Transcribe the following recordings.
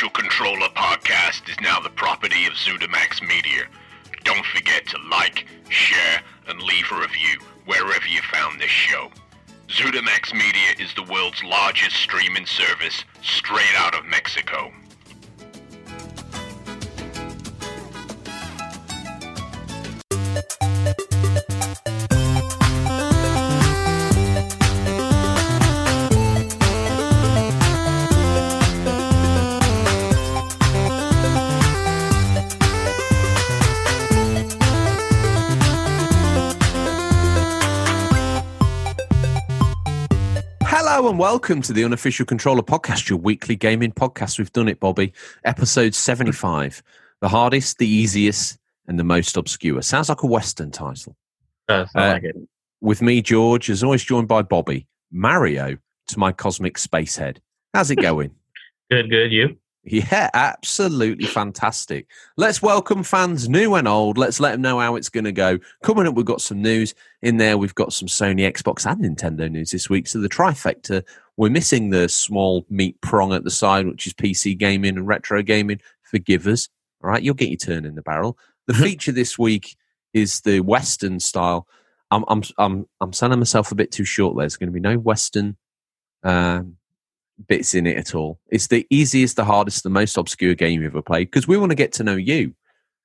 Unofficial Controller podcast is now the property of Zudamax Media. Don't forget to like, share, and leave a review wherever you found this show. Zudamax Media is the world's largest streaming service straight out of Mexico. Welcome to the Unofficial Controller Podcast, your weekly gaming podcast. We've done it, Bobby. Episode 75. The hardest, the easiest, and the most obscure. Sounds like a Western title. Uh, like it. With me, George, as always, joined by Bobby. Mario to my cosmic spacehead. How's it going? Good, good. You? Yeah, absolutely fantastic. Let's welcome fans new and old. Let's let them know how it's going to go. Coming up, we've got some news in there. We've got some Sony, Xbox, and Nintendo news this week. So the trifecta. We're missing the small meat prong at the side, which is PC gaming and retro gaming. Forgive us. All right, you'll get your turn in the barrel. The Mhm. feature this week is the Western style. I'm I'm I'm I'm selling myself a bit too short. There's going to be no Western um, bits in it at all. It's the easiest, the hardest, the most obscure game you've ever played because we want to get to know you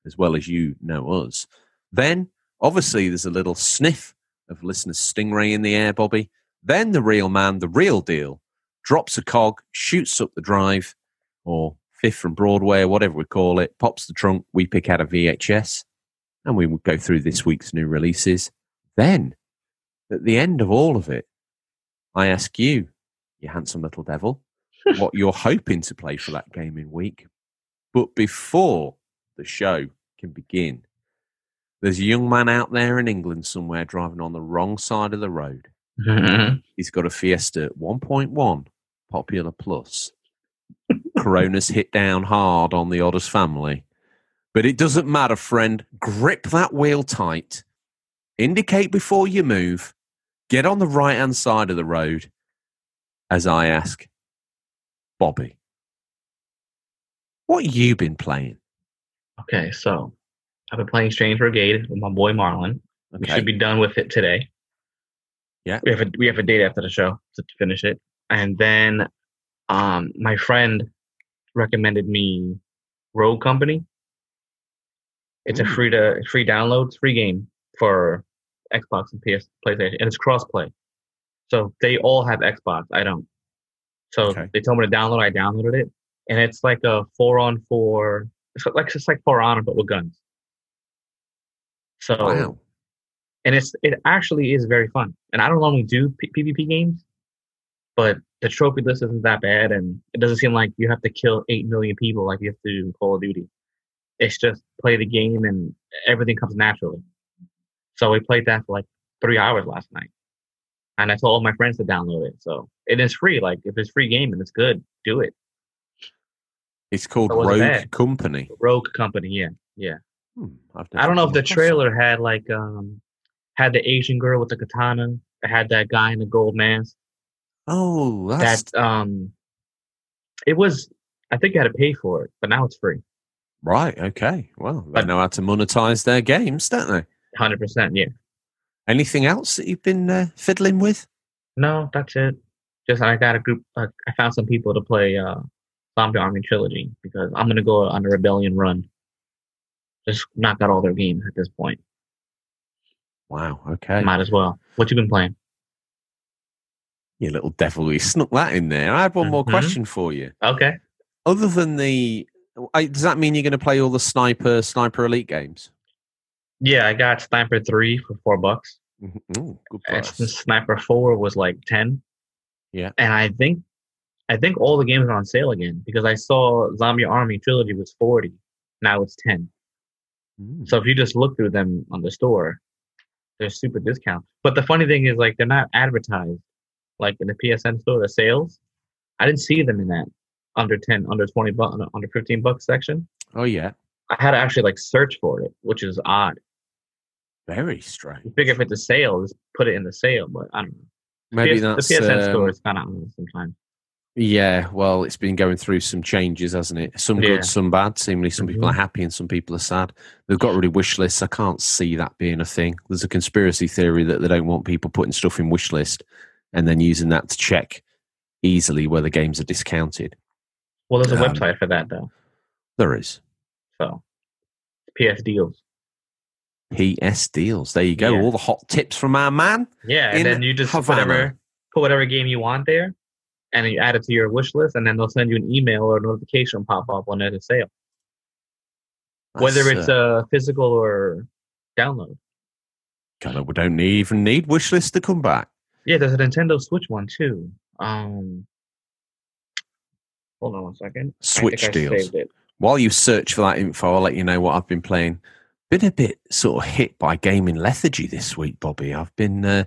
as well as you know us. Then, obviously, there's a little sniff of listener stingray in the air, Bobby. Then the real man, the real deal, drops a cog, shoots up the drive, or fifth from Broadway, or whatever we call it, pops the trunk, we pick out a VHS, and we go through this week's new releases. Then, at the end of all of it, I ask you, you handsome little devil, what you're hoping to play for that gaming week. But before the show can begin, there's a young man out there in England somewhere driving on the wrong side of the road. He's got a Fiesta 1.1 Popular Plus. Corona's hit down hard on the oddest family. But it doesn't matter, friend. Grip that wheel tight. Indicate before you move. Get on the right hand side of the road as I ask, Bobby, what you been playing? okay, so I've been playing Strange Brigade with my boy Marlon. We should be done with it today. Yeah. We have a we have a date after the show to finish it, and then um my friend recommended me Rogue Company. It's a free to free download, free game for Xbox and PS PlayStation, and it's crossplay. So they all have Xbox. I don't. So Okay. they told me to download. I downloaded it, and it's like a four on four. It's like it's like For Honor but with guns. So Wow. and it's it actually is very fun. And I don't normally do P- PvP games, but the trophy list isn't that bad, and it doesn't seem like you have to kill eight million people like you have to do in Call of Duty. It's just play the game, and everything comes naturally. So we played that for like three hours last night, and I told all my friends to download it. So it is free. Like if it's free game and it's good, do it. It's called wasn't Rogue bad. Company. Rogue Company, yeah, yeah. Hmm, I've don't know if the trailer had like um had the Asian girl with the katana. It had that guy in the gold mask. Oh, that's That um, it was. I think you had to pay for it, but now it's free. right. Okay. Well, they But- know how to monetize their games, don't they? Hundred percent, yeah. Anything else that you've been uh, fiddling with? No, that's it. Just I got a group. Uh, I found some people to play uh, Zombie Army Trilogy because I'm gonna go on a rebellion run. Just knock out all their games at this point. Wow. Okay. Might as well. What you been playing? You little devil, you snuck that in there. I had one more Mhm. question for you. Okay. Other than the, I- does that mean you're going to play all the sniper, sniper elite games? Yeah, I got Sniper Three for four bucks. Mhm. Ooh, good And. Sniper Four was like ten. Yeah. And I think, I think all the games are on sale again because I saw Zombie Army Trilogy was forty. Now it's ten. Mm. So if you just look through them on the store, they're super discount. But the funny thing is, like, they're not advertised like in the PSN store. The sales, I didn't see them in that under ten, under twenty bucks, under fifteen bucks section. Oh yeah, I had to actually like search for it, which is odd. Very strange. You figure if it's a sale, just put it in the sale. But I don't know. Maybe PS that's the PSN um, store is kind of sometimes. Yeah, well, it's been going through some changes, hasn't it? Some Yeah. good, some bad. Seemingly, some people Mhm. are happy and some people are sad. They've got really wish lists. I can't see that being a thing. There's a conspiracy theory that they don't want people putting stuff in wish list and then using that to check easily whether games are discounted. Well, there's a Um, website for that though. There is So PS deals. PS deals. There you go. Yeah. All the hot tips from our man. Yeah, and then you just Havana. whatever put whatever game you want there, and you add it to your wish list, and then they'll send you an email or a notification pop up when there's a sale, whether That's, it's uh, a physical or download. kind of, we don't need, even need wish list to come back. Yeah, there's a Nintendo Switch one too. Um, hold on one second. Switch I think I deals. While you search for that info, I'll let you know what I've been playing. Been a bit sort of hit by gaming lethargy this week, Bobby. I've been uh,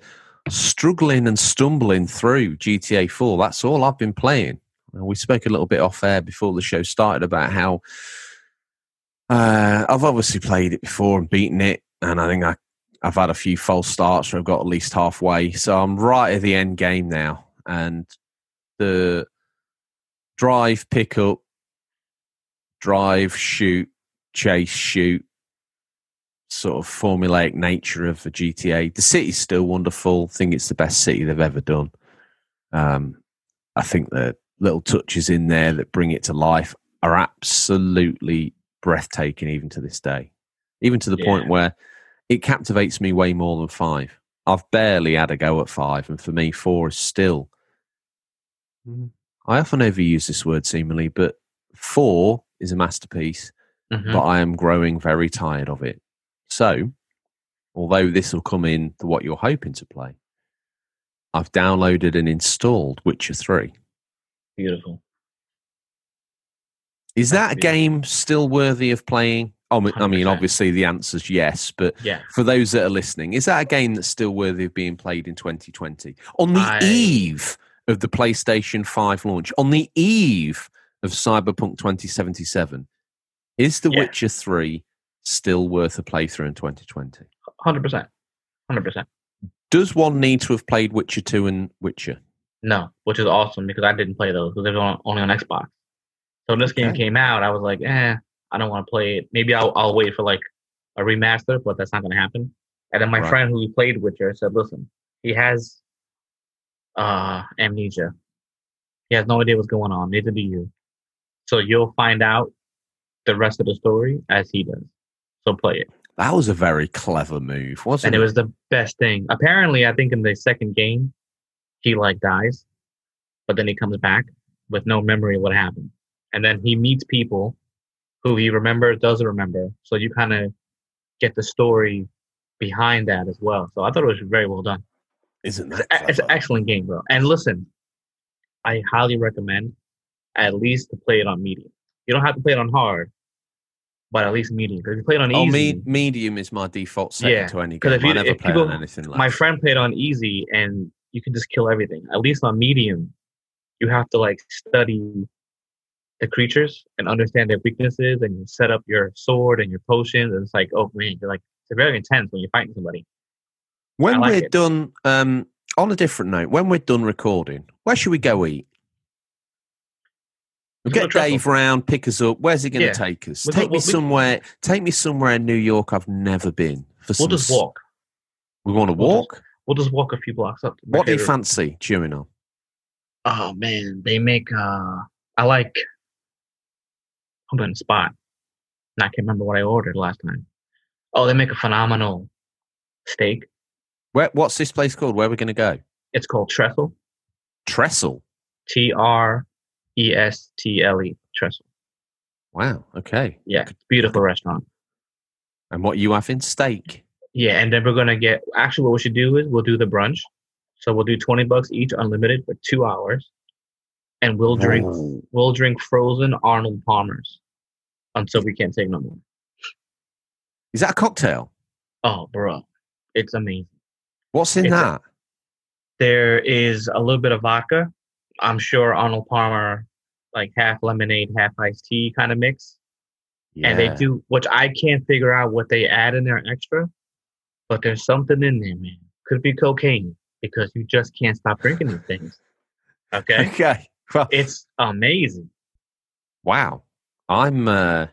struggling and stumbling through GTA 4. That's all I've been playing. Uh, We spoke a little bit off air before the show started about how uh, I've obviously played it before and beaten it, and I think I, I've had a few false starts where I've got at least halfway. So I'm right at the end game now, and the drive, pick up, drive, shoot, chase, shoot, sort of formulaic nature of the GTA. The city's still wonderful. I think it's the best city they've ever done. Um, I think the little touches in there that bring it to life are absolutely breathtaking, even to this day. Even to the point where it captivates me way more than five. I've barely had a go at five, and for me, four is still. I often overuse this word seemingly, but four is a masterpiece Mhm. but I am growing very tired of it. So, although this will come in to what you're hoping to play, I've downloaded and installed Witcher 3. Beautiful. Is that a game still worthy of playing? I mean, I mean, 100%. obviously the answer's yes, but Yeah. for those that are listening, is that a game that's still worthy of being played in 2020? On the I- eve of the PlayStation 5 launch, on the eve of Cyberpunk 2077, is The Yeah. Witcher 3 still worth a playthrough in 2020? Hundred percent. Hundred percent. Does one need to have played Witcher 2 and Witcher? No, which is awesome because I didn't play those because they were on, only on Xbox. So when this game Okay. came out, I was like, eh, I don't want to play it. Maybe I'll I'll wait for like a remaster, but that's not going to happen. And then my Right. friend who played Witcher said, listen, he has uh amnesia. He has no idea what's going on. Neither do you. So you'll find out the rest of the story as he does. Play it. That was a very clever move, wasn't and it? And it was the best thing. Apparently, I think in the second game, he like dies, but then he comes back with no memory of what happened, and then he meets people who he remembers, doesn't remember. So you kind of get the story behind that as well. So I thought it was very well done. Isn't It's, that a- it's an excellent game, bro. And listen, I highly recommend at least to play it on medium. You don't have to play it on hard, but at least medium. Because if you play it on Oh, easy, me- medium is my default setting Yeah, to any game. if you- I never if play people- on anything less. my friend played on easy and you can just kill everything. At least on medium, you have to like study the creatures and understand their weaknesses and you set up your sword and your potions and it's like, oh man, you're like it's very intense when you're fighting somebody. when like we're it. done, um, on a different note, when we're done recording, where should we go eat? We'll get. Dave round, pick us up. Where's he going to Yeah. take us? Go- take me we- somewhere. Take me somewhere in New York I've never been. For We'll some just walk. We want to We'll just- walk. We'll just walk a few blocks up. to what do you fancy chewing on? Oh man, they make uh I like I'm on the spot. And I can't remember what I ordered last time. Oh, they make a phenomenal steak. Where, what's this place called? Where are we going to go? It's called Trestle. Trestle. T R E S T L E. Trestle. Wow. Okay. Yeah, beautiful restaurant. And what you have in Steak. Yeah, and then we're gonna get. Actually, what we should do is we'll do the brunch. So we'll do twenty bucks each, unlimited for two hours, and we'll drink. Ooh. We'll drink frozen Arnold Palmers until we can't take no more. Is that a cocktail? Oh, bro, it's amazing. What's in It's a- that? There is a little bit of vodka. I'm sure Arnold Palmer, like half lemonade, half iced tea kind of mix. And they do, which I can't figure out what they add in there extra, but there's something in there, man. Could be cocaine because you just can't stop drinking these things. Okay. Okay. Well, It's amazing. wow. I'm uh,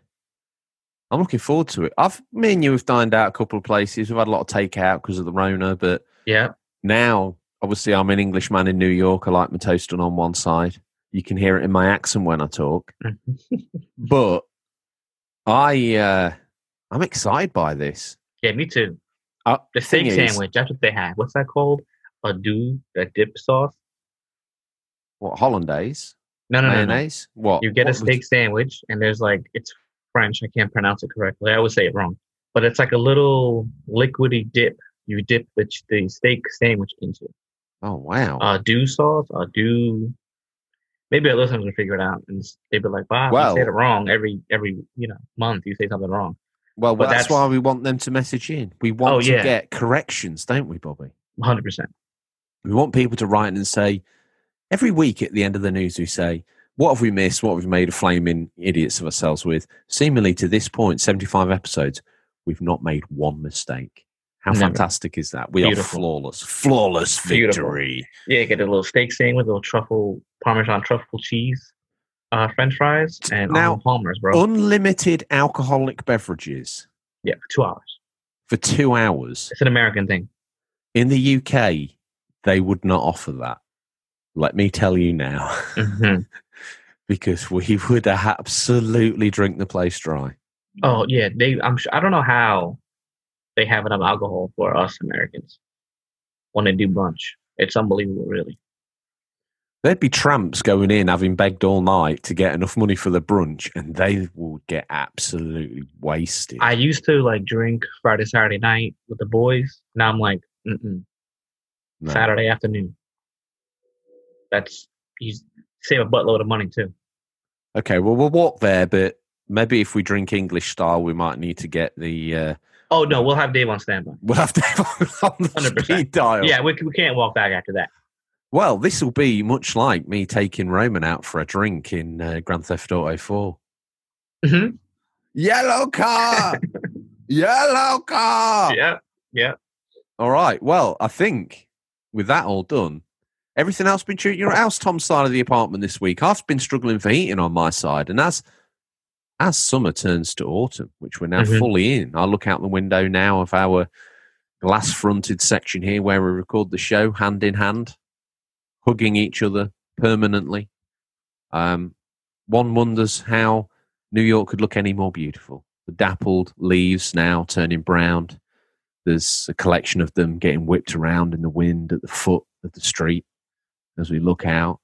I'm looking forward to it. I've me and you have dined out a couple of places. We've had a lot of takeout because of the Rona, but Yeah. now obviously I'm an Englishman in New York. I like my toast done on one side. You can hear it in my accent when I talk. but I uh, I'm excited by this. Yeah, me too. Uh, The steak sandwich, that's what they have. What's that called? A do that dip sauce? What hollandaise, No, no, no, no. mayonnaise? What You get a what was- steak sandwich, and there's like it's French. I can't pronounce it correctly. I always say it wrong, but it's like a little liquidy dip. You dip the the steak sandwich into Oh wow! uh do sauce. Uh do. Maybe our listeners will figure it out, and they'd be like, "Wow, Well- you say it wrong every every you know month. You say something wrong." well, but that's, that's- why we want them to message in. We want Oh, to yeah. get corrections, don't we, Bobby? Hundred percent. We want people to write in and say every week at the end of the news, we say, "What have we missed? What have we made a flaming idiots of ourselves with?" Seemingly to this point, seventy-five episodes, we've not made one mistake. How Never. fantastic is that? We Beautiful. are flawless, flawless Beautiful. victory. Yeah, you get a little steak sandwich, a little truffle Parmesan truffle cheese, uh, French fries, and Now, Palmer's, bro. Unlimited alcoholic beverages yeah, for two hours. for two hours. It's an American thing. In the UK, they would not offer that. Let me tell you now, hmm because we would absolutely drink the place dry. Oh yeah, they. I'm. Sure, I don't know how they have enough alcohol for us Americans when they do brunch. It's unbelievable, really. There'd be tramps going in having begged all night to get enough money for the brunch, and they would get absolutely wasted. I used to like drink Friday, Saturday night with the boys. Now I'm like, mm-mm, No. Saturday afternoon. That's you save a buttload of money too. Okay, well we'll walk there, but maybe if we drink English style, we might need to get the. Uh, Oh no, we'll have Dave on standby. we'll have Dave on the 100%. speed dial. Yeah, we, we can't walk back after that. Well, this will be much like me taking Roman out for a drink in uh, Grand Theft Auto Four. hmm Yellow car, yellow car. Yeah, yeah. All right. Well, I think with that all done, everything else been treating your house, Tom's side of the apartment this week. I've been struggling for heating on my side, and as as summer turns to autumn, which we're now Mhm. fully in, I look out the window now of our glass fronted section here where we record the show hand in hand, hugging each other permanently. Um, one wonders how New York could look any more beautiful. The dappled leaves now turning brown. There's a collection of them getting whipped around in the wind at the foot of the street as we look out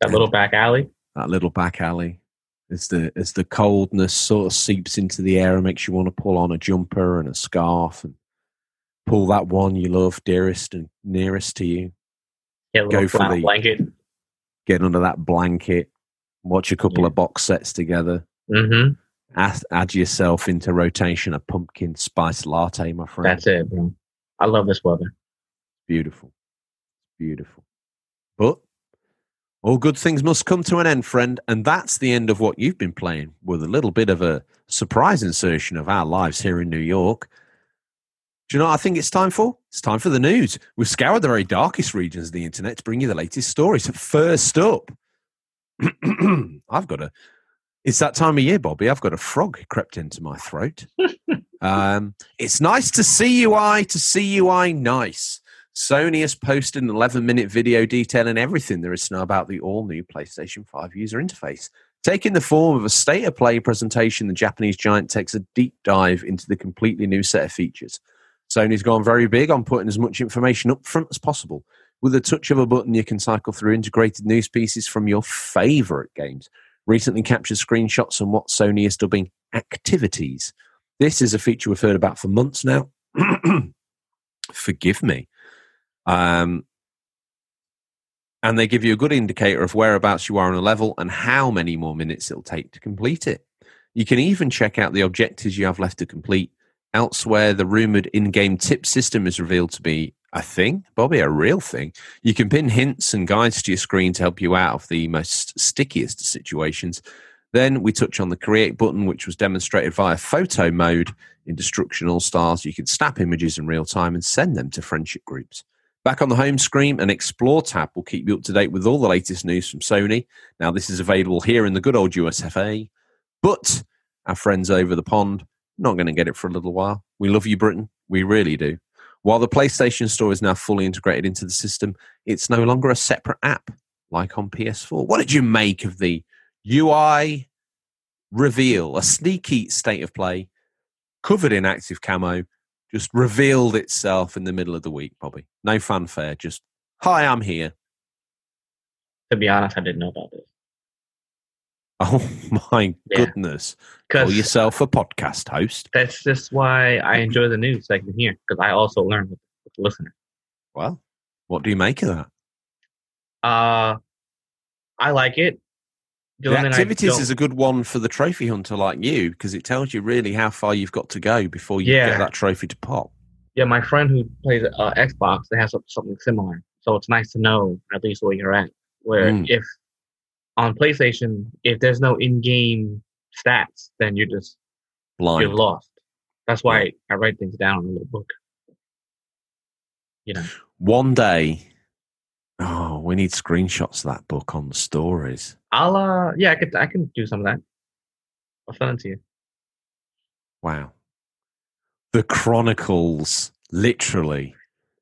That little back alley. that little back alley. As the as the coldness sort of seeps into the air and makes you want to pull on a jumper and a scarf and pull that one you love dearest and nearest to you. Little Go for the- blanket. Get under that blanket, watch a couple Yeah. of box sets together. hmm Add, add yourself into rotation a pumpkin spice latte, my friend. That's it, bro. I love this weather. Beautiful. Beautiful. All good things must come to an end, friend. And that's the end of what you've been playing with a little bit of a surprise insertion of our lives here in New York. Do you know what I think it's time for? It's time for the news. We've scoured the very darkest regions of the internet to bring you the latest stories. First up, I've got a. It's that time of year, Bobby. I've got a frog crept into my throat. um, it's nice to see you, I. To see you, I. Nice. Sony has posted an 11 minute video detailing everything there is to know about the all new PlayStation 5 user interface. Taking the form of a state of play presentation, the Japanese giant takes a deep dive into the completely new set of features. Sony's gone very big on putting as much information up front as possible. With a touch of a button, you can cycle through integrated news pieces from your favorite games. Recently captured screenshots on what Sony is dubbing activities. This is a feature we've heard about for months now. Forgive me. Um, and they give you a good indicator of whereabouts you are on a level and how many more minutes it'll take to complete it. You can even check out the objectives you have left to complete. Elsewhere, the rumored in game tip system is revealed to be a thing, Bobby, a real thing. You can pin hints and guides to your screen to help you out of the most stickiest situations. Then we touch on the create button, which was demonstrated via photo mode in Destruction All Stars. You can snap images in real time and send them to friendship groups. Back on the home screen, an Explore tab will keep you up to date with all the latest news from Sony. Now, this is available here in the good old USFA, but our friends over the pond not going to get it for a little while. We love you, Britain. We really do. While the PlayStation Store is now fully integrated into the system, it's no longer a separate app like on PS4. What did you make of the UI reveal, a sneaky state of play covered in active camo, just revealed itself in the middle of the week, Bobby? No fanfare, just, hi, I'm here. To be honest, I didn't know about this. Oh my Yeah. goodness. Call yourself a podcast host. that's just why I enjoy the news I can hear Because I also learn with, with the listener. Well, what do you make of that? Uh, I like it. The The only thing I activities is a good one for the trophy hunter like you because it tells you really how far you've got to go before you Yeah. get that trophy to pop. yeah, my friend who plays uh, Xbox, they have something similar. So it's nice to know at least where you're at. Where Mm. if on PlayStation, if there's no in-game stats, then you're just Blind. you're lost. That's why I write things down in a little book. You know, One day, oh, we need screenshots of that book on the stories. I'll uh, yeah, I could I can do some of that. I'll send it to you. Wow. The Chronicles, literally.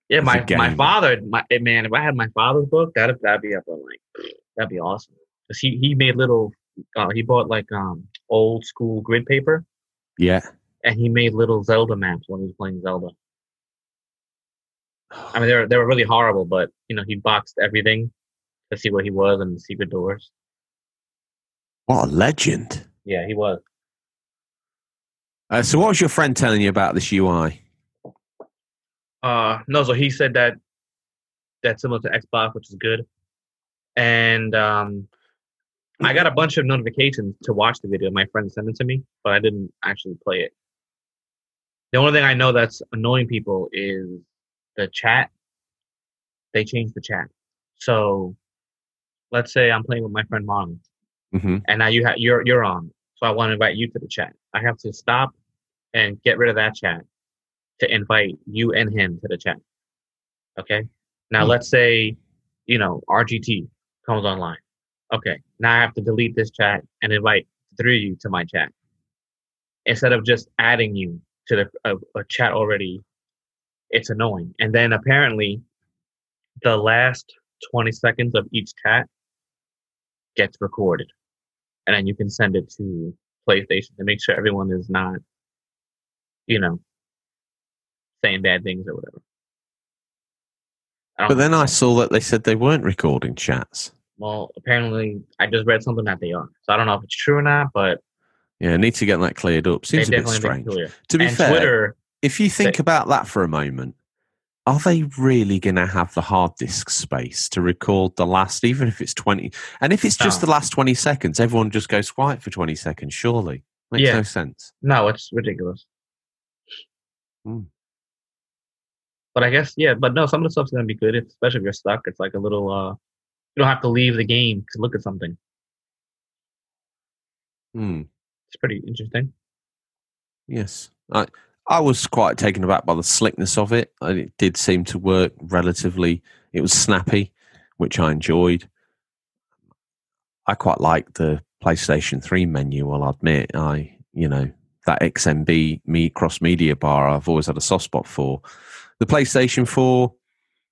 Yeah, my my father, my eh, man, if I had my father's book, that'd that'd be up there, like that'd be awesome. 'Cause he he made little, uh, he bought like um old school grid paper, Yeah. and he made little Zelda maps when he was playing Zelda. I mean, they were they were really horrible, but you know, he boxed everything to see where he was and the secret doors. What a legend. Yeah, he was. Uh, so, what was your friend telling you about this UI? Uh, no, so he said that that's similar to Xbox, which is good. And um, I got a bunch of notifications to watch the video. My friend sent it to me, but I didn't actually play it. The only thing I know that's annoying people is the chat. They changed the chat. So let's say I'm playing with my friend Marlon, hmm and now you ha- you're you're on. So I want to invite you to the chat. I have to stop and get rid of that chat to invite you and him to the chat. Okay. Now Hmm. let's say, you know, RGT comes online. Okay. Now I have to delete this chat and invite three of you to my chat instead of just adding you to the a, a chat already. It's annoying. And then apparently, the last twenty seconds of each chat gets recorded, and then you can send it to PlayStation to make sure everyone is not, you know, saying bad things or whatever. I But then. I saw that they said they weren't recording chats. well, apparently, I just read something that they are. So I don't know if it's true or not, but Yeah, need to get that cleared up. Seems a bit strange. make it clear. To be and fair, Twitter, if you think about that for a moment, are they really going to have the hard disk space to record the last, even if it's 20? And if it's just No. the last 20 seconds, everyone just goes quiet for 20 seconds, surely. Makes Yeah. no sense. no, it's ridiculous. Hmm. But I guess yeah, but no, some of the stuff's gonna be good, especially if you're stuck. It's like a little. uh You don't have to leave the game to look at something. Hmm. It's pretty interesting. Yes. I, I was quite taken aback by the slickness of it. It did seem to work relatively. It was snappy, which I enjoyed. I quite like the PlayStation 3 menu, I'll admit. I, you know, that XMB me cross media bar I've always had a soft spot for. The PlayStation 4,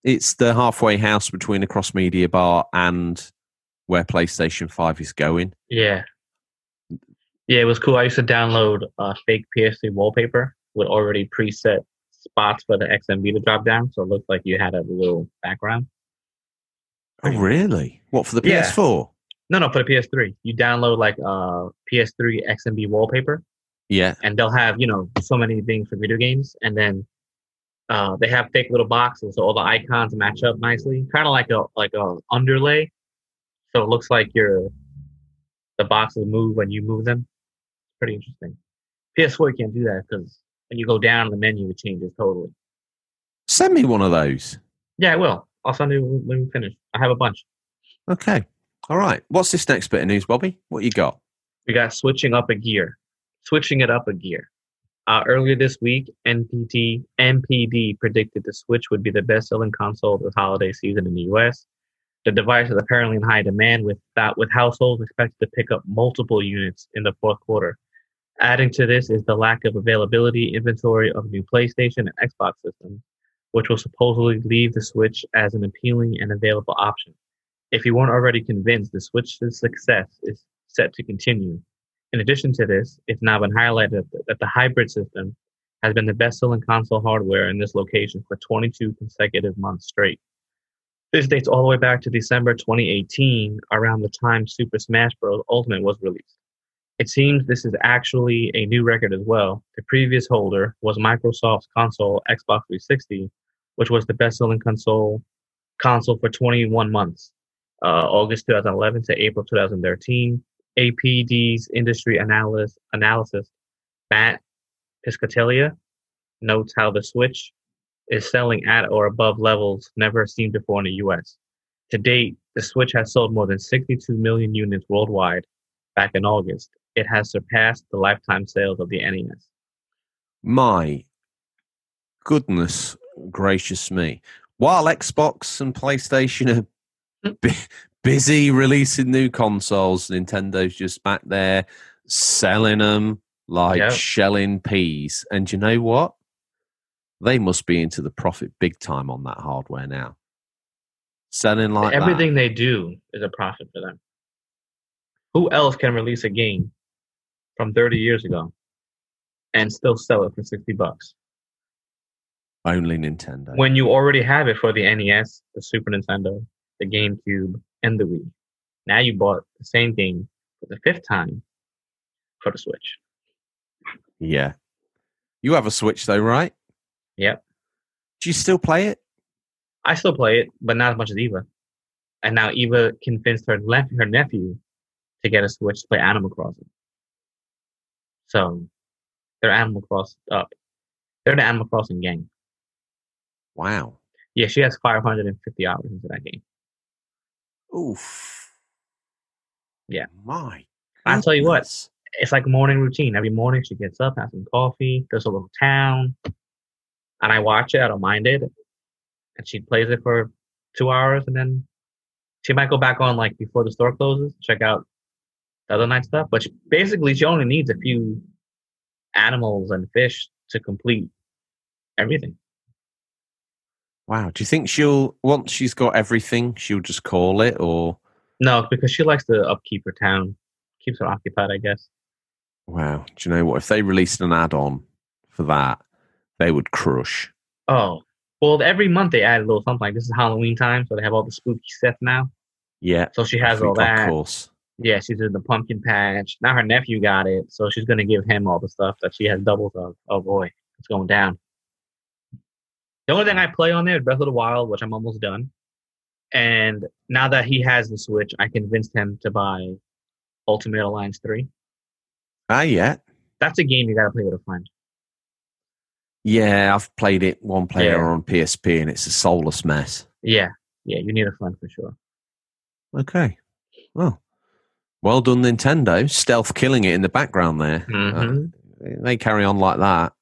it's the halfway house between a cross media bar and where PlayStation 5 is going. Yeah. Yeah, it was cool. I used to download uh, fake PS3 wallpaper with already preset spots for the XMB to drop down, so it looked like you had a little background. Oh, really? What, for the Yeah. PS4? No, no, for the PS3, you download like uh, PS3 XMB wallpaper, Yeah. and they'll have you know so many things for video games, and then uh, they have fake little boxes, so all the icons match up nicely, kind of like a like a underlay, so it looks like your the boxes move when you move them. It's pretty interesting. PS4 you can't do that because when you go down the menu, it changes totally. Send me one of those. Yeah, I will. I'll send you when we finish. I have a bunch. Okay. All right. What's this next bit of news, Bobby? What you got? We got switching up a gear, switching it up a gear. Uh, earlier this week, NPT NPD predicted the Switch would be the best-selling console of the holiday season in the U.S. The device is apparently in high demand, with that with households expected to pick up multiple units in the fourth quarter. Adding to this is the lack of availability inventory of new PlayStation and Xbox systems, which will supposedly leave the Switch as an appealing and available option. If you weren't already convinced, the Switch's success is set to continue. In addition to this, it's now been highlighted that the hybrid system has been the best selling console hardware in this location for 22 consecutive months straight. This dates all the way back to December 2018, around the time Super Smash Bros. Ultimate was released. It seems this is actually a new record as well. The previous holder was Microsoft's console Xbox 360, which was the best-selling console console for 21 months, uh, August 2011 to April 2013. NPD's industry analyst analysis Matt Piscatella notes how the Switch is selling at or above levels never seen before in the US. To date, the Switch has sold more than 62 million units worldwide. Back in August, it has surpassed the lifetime sales of the NES. My goodness gracious me. While Xbox and PlayStation are mm. bu- busy releasing new consoles, Nintendo's just back there selling them like Yep. shelling peas. And you know what? They must be into the profit big time on that hardware now. Selling like that. Everything they do is a profit for them. Who else can release a game from 30 years ago and still sell it for 60 bucks Only Nintendo. when you already have it for the NES, the Super Nintendo, the GameCube, and the Wii? Now you bought the same game for the fifth time for the Switch. yeah. You have a Switch though, right? Yep. Do you still play it? I still play it, but not as much as Eva. And now Eva convinced her lef- her nephew to get a Switch to play Animal Crossing. So they're Animal Cross up. They're the Animal Crossing gang. Wow. Yeah, she has 550 hours into that game. Oof. Yeah. My. I'll tell you what. It's like morning routine. Every morning she gets up, has some coffee, goes to a little town, and I watch it. I don't mind it. And she plays it for two hours, and then she might go back on like before the store closes, check out other night stuff. But she, basically, she only needs a few animals and fish to complete everything. Wow. Do you think she'll once she's got everything, she'll just call it or No, because she likes to upkeep her town, keeps her occupied, I guess. wow, do you know what? If they released an add on for that, they would crush. Oh, well, every month they add a little something. Like this is Halloween time, so they have all the spooky stuff now. Yeah. So she has all that. Of course. Yeah, she's in the pumpkin patch. Now her nephew got it, so she's gonna give him all the stuff that she has doubles of. Oh boy, it's going down. The only thing I play on there is Breath of the Wild, which I'm almost done. And now that he has the Switch, I convinced him to buy Ultimate Alliance 3. Ah yeah. That's a game you gotta play with a friend. Yeah, I've played it one player Yeah. on PSP and it's a soulless mess. Yeah, yeah, you need a friend for sure. Okay. Well, well done, Nintendo. Stealth killing it in the background there. Mhm. Uh, they carry on like that.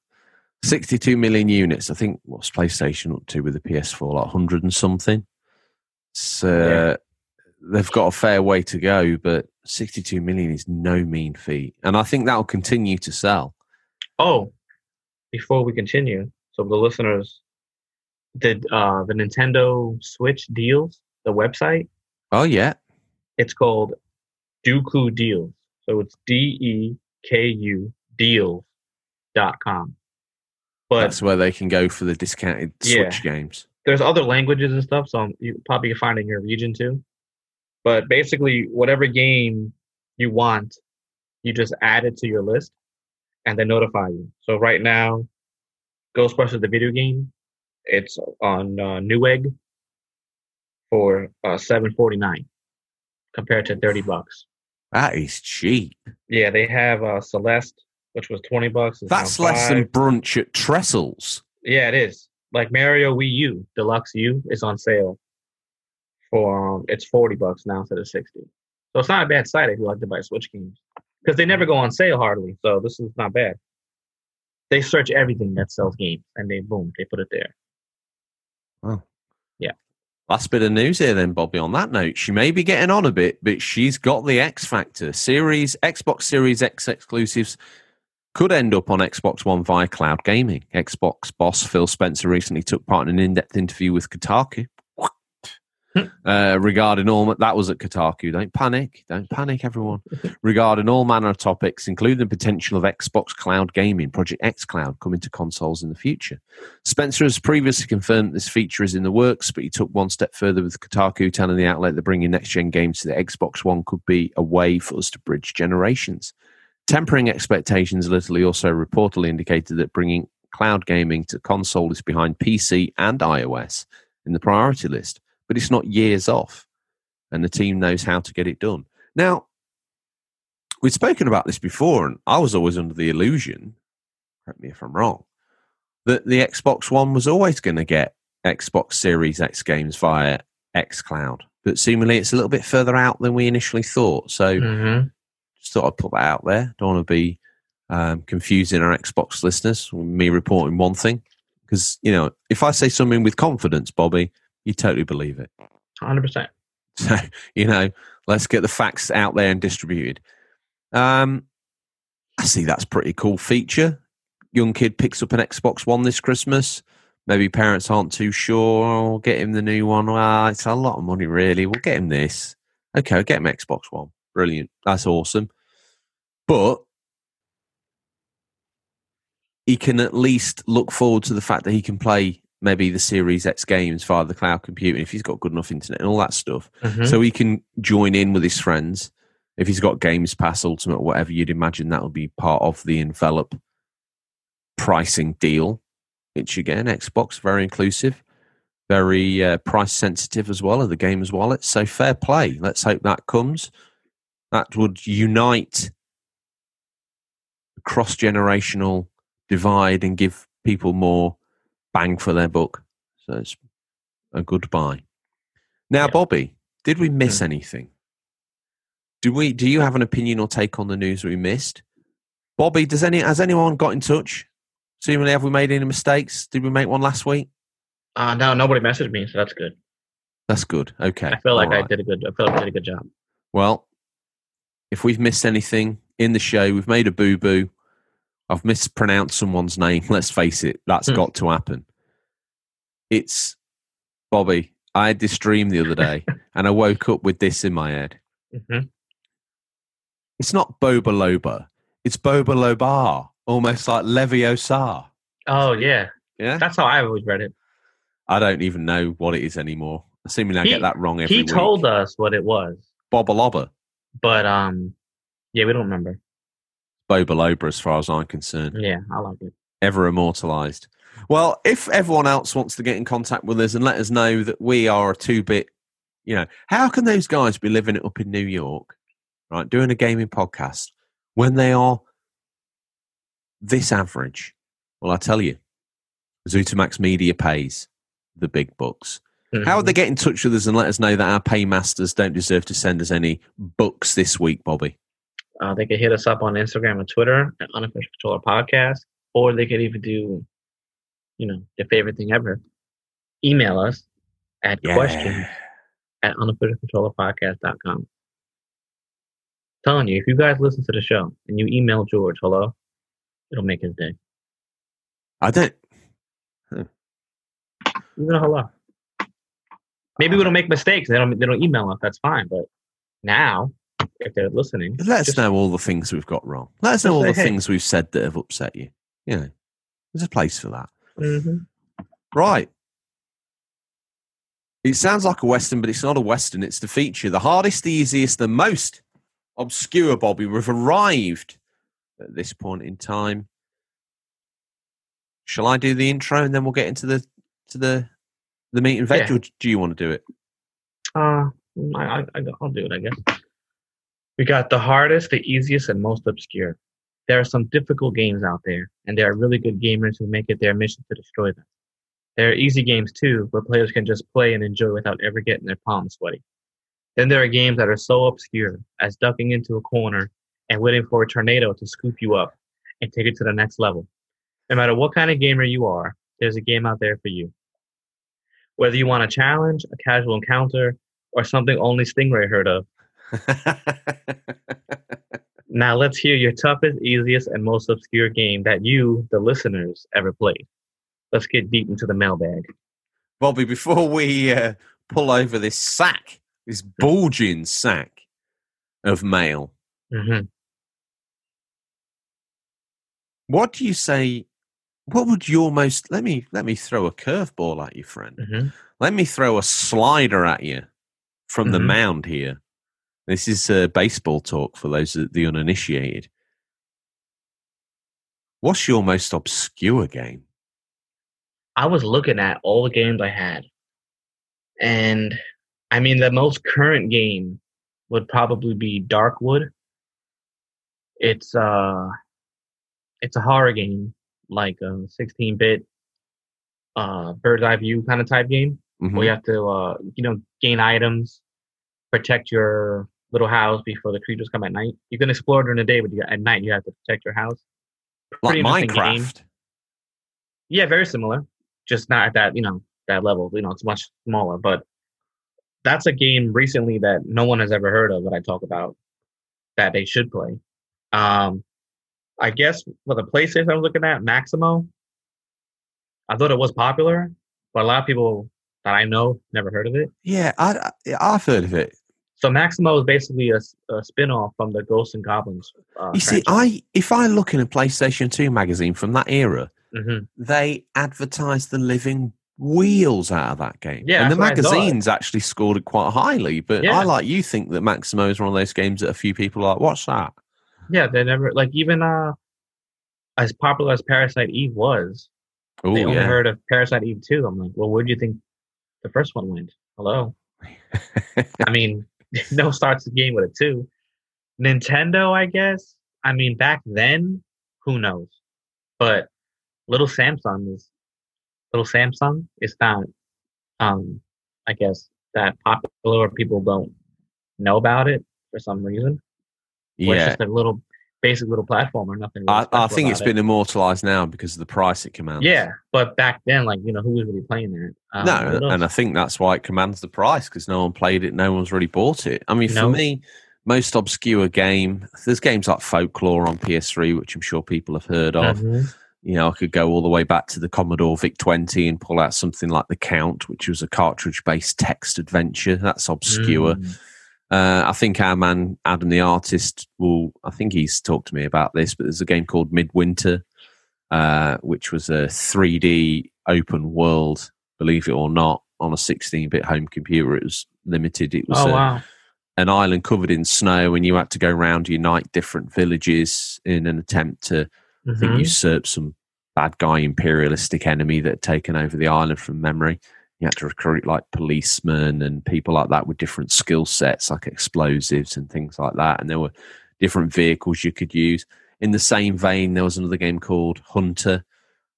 62 million units. I think what's PlayStation up to with the PS4? Like 100 and something. So they've got a fair way to go, but 62 million is no mean feat. And I think that'll continue to sell. Oh, before we continue, so the listeners, did uh, the Nintendo Switch deals, the website, Oh, yeah. it's called Deku Deals. So it's D E K U Deals dot com. But That's where they can go for the discounted Yeah. Switch games. there's other languages and stuff, so you probably can find it in your region too. But basically, whatever game you want, you just add it to your list, and they notify you. So right now, Ghostbusters the video game, it's on uh, Newegg for uh, seven forty nine, compared to thirty bucks. That is cheap. Yeah, they have uh, Celeste, which was twenty bucks. That's less than brunch at Trestles. Yeah, it is. Like Mario Wii U Deluxe U is on sale for um, it's forty bucks now instead of sixty. So it's not a bad site if you like to buy Switch games because they never go on sale hardly. So this is not bad. They search everything that sells games, and they boom, they put it there. Last bit of news here, then, Bobby. On that note, she may be getting on a bit, but she's got the X Factor. Series Xbox Series X exclusives could end up on Xbox One via cloud gaming. Xbox boss Phil Spencer recently took part in an in-depth interview with Kotaku uh, regarding all that was at Kotaku. Don't panic, don't panic, everyone. regarding all manner of topics, including the potential of Xbox Cloud Gaming, Project xCloud, coming to consoles in the future. Spencer has previously confirmed this feature is in the works, but he took one step further with Kotaku, telling the outlet that bringing next gen games to the Xbox One could be a way for us to bridge generations. Tempering expectations a little, he also reportedly indicated that bringing cloud gaming to console is behind PC and iOS in the priority list but it's not years off. And the team knows how to get it done. Now, we've spoken about this before, and I was always under the illusion, correct me if I'm wrong, that the Xbox One was always going to get Xbox Series X games via xCloud. But seemingly it's a little bit further out than we initially thought. So Mm-hmm. just thought I'd put that out there. Don't want to be um, confusing our Xbox listeners with me reporting one thing. Because, you know, if I say something with confidence, Bobby, you totally believe it. Hundred percent. So, you know, let's get the facts out there and distributed. Um, I see that's a pretty cool feature. Young kid picks up an Xbox One this Christmas. Maybe parents aren't too sure. Oh, get him the new one. Well, it's a lot of money, really. We'll get him this. Okay, I'll get him Xbox One. Brilliant. That's awesome. But he can at least look forward to the fact that he can play maybe the Series X games via the cloud computing if he's got good enough internet and all that stuff. Mhm. So he can join in with his friends. If he's got Games Pass Ultimate, whatever, you'd imagine that will be part of the envelop pricing deal. Which again, Xbox very inclusive, very uh, price sensitive as well of the gamer's wallet. So fair play. Let's hope that comes. That would unite cross generational divide and give people more bang for their buck. So it's a good buy. Now, Yeah. Bobby, did we miss Hmm. anything? Do we? Do you have an opinion or take on the news we missed? Bobby, does any has anyone got in touch? Seemingly, have we made any mistakes? Did we make one last week? Uh, no, nobody messaged me, so that's good. That's good. Okay. I feel like all I did a good. I feel like I did a good job. Well, if we've missed anything in the show, we've made a boo boo. I've mispronounced someone's name. Let's face it, that's Hmm. got to happen. It's Bobby. I had this dream the other day, and I woke up with this in my head. hmm It's not Boba Loba. It's Boba Lobar, almost like Leviosa. Oh yeah, Yeah, that's how I always read it. I don't even know what it is anymore. Assuming I He- get that wrong every He week. told us what it was, Boba Loba, but um, yeah, we don't remember. Boba Loba, as far as I'm concerned. Yeah, I like it. ever immortalized. Well, if everyone else wants to get in contact with us and let us know that we are a two bit, you know, how can those guys be living it up in New York, right, doing a gaming podcast when they are this average? Well, I tell you, Zutamax Media pays the big bucks. How would they mm-hmm. get in touch with us and let us know that our paymasters don't deserve to send us any books this week, Bobby? Uh, they could hit us up on Instagram and Twitter at Unofficial Controller Podcast, or they could even do, you know, their favorite thing ever. Email us at questions at unofficialcontrollerpodcast.com. Telling you, if you guys listen to the show and you email George, hello, it'll make his day. I don't. Even a hello. Maybe we don't make mistakes. They don't. They don't email us. That's fine. But now, if they're listening, Let us just- know all the things we've got wrong. Let us know all the "Hey." things we've said that have upset you. You know, there's a place for that. Mhm. Right. It sounds like a Western, but it's not a Western. It's the feature. The hardest, the easiest, the most obscure, Bobby. We've arrived at this point in time. Shall I do the intro and then we'll get into the to the the meat and veg, Yeah. or do you want to do it? Uh, I, I- I'll do it, I guess. We got the hardest, the easiest, and most obscure. There are some difficult games out there, and there are really good gamers who make it their mission to destroy them. There are easy games too, where players can just play and enjoy without ever getting their palms sweaty. Then there are games that are so obscure as ducking into a corner and waiting for a tornado to scoop you up and take it to the next level. No matter what kind of gamer you are, there's a game out there for you. Whether you want a challenge, a casual encounter, or something only Stingray heard of, now let's hear your toughest, easiest, and most obscure game that you, the listeners, ever played. Let's get deep into the mailbag. Bobby, before we uh, pull over this sack, this bulging sack of mail, hmm what do you say? What would your most? Let me let me throw a curveball at you, friend. hmm Let me throw a slider at you from the Mhm. mound here. This is uh, baseball talk for those the uninitiated. What's your most obscure game? I was looking at all the games I had, and I mean the most current game would probably be Darkwood. It's uh, it's a horror game, like a 16-bit uh bird's eye view kind of type game. Mhm. where you have to uh you know gain items, protect your little house before the creatures come at night. You can explore during the day, but you, at night you have to protect your house. like pretty game. Minecraft. Yeah, very similar, just not at that you know that level. You know, it's much smaller, but that's a game recently that no one has ever heard of that I talk about that they should play. Um, I guess for the PlayStation I was looking at, Maximo. I thought it was popular, but a lot of people that I know never heard of it. Yeah, I, I, I've heard of it. So Maximo is basically a spin-off from the Ghosts and Goblins. Uh, You see, I if I look in a PlayStation Two magazine from that era, hmm they advertised the living wheels out of that game. Yeah, and the that's what I thought. magazines actually scored it quite highly. But Yeah. I like you think that Maximo is one of those games that a few people are like, what's that? Yeah, they never like even uh as popular as Parasite Eve was, Oh they only yeah. heard of Parasite Eve 2. I'm like, well, where do you think the first one went? Hello. I mean, no starts the game with a two. Nintendo, I guess. I mean, back then, who knows? But little Samson is little Samson is not um I guess that popular people don't know about it for some reason. Where it's yeah. just a little basic little platformer, nothing really I, I think it's it. been immortalized now because of the price it commands. Yeah, but back then, like you know, who was really playing that? Um, No, and I think that's why it commands the price because no one played it, no one's really bought it. I mean, for me, most obscure game, there's games like Folklore on PS3, which I'm sure people have heard of. Mhm. You know, I could go all the way back to the Commodore VIC 20 and pull out something like The Count, which was a cartridge based text adventure. That's obscure. Mm. Uh, I think our man Adam the artist will. I think he's talked to me about this, but there's a game called Midwinter, uh, which was a 3D open world. Believe it or not, on a 16-bit home computer, it was limited. It was Oh a, wow! an island covered in snow, and you had to go around unite different villages in an attempt to I think Mhm. usurp some bad guy imperialistic enemy that had taken over the island from memory. You had to recruit like policemen and people like that with different skill sets, like explosives and things like that. And there were different vehicles you could use. In the same vein, there was another game called Hunter.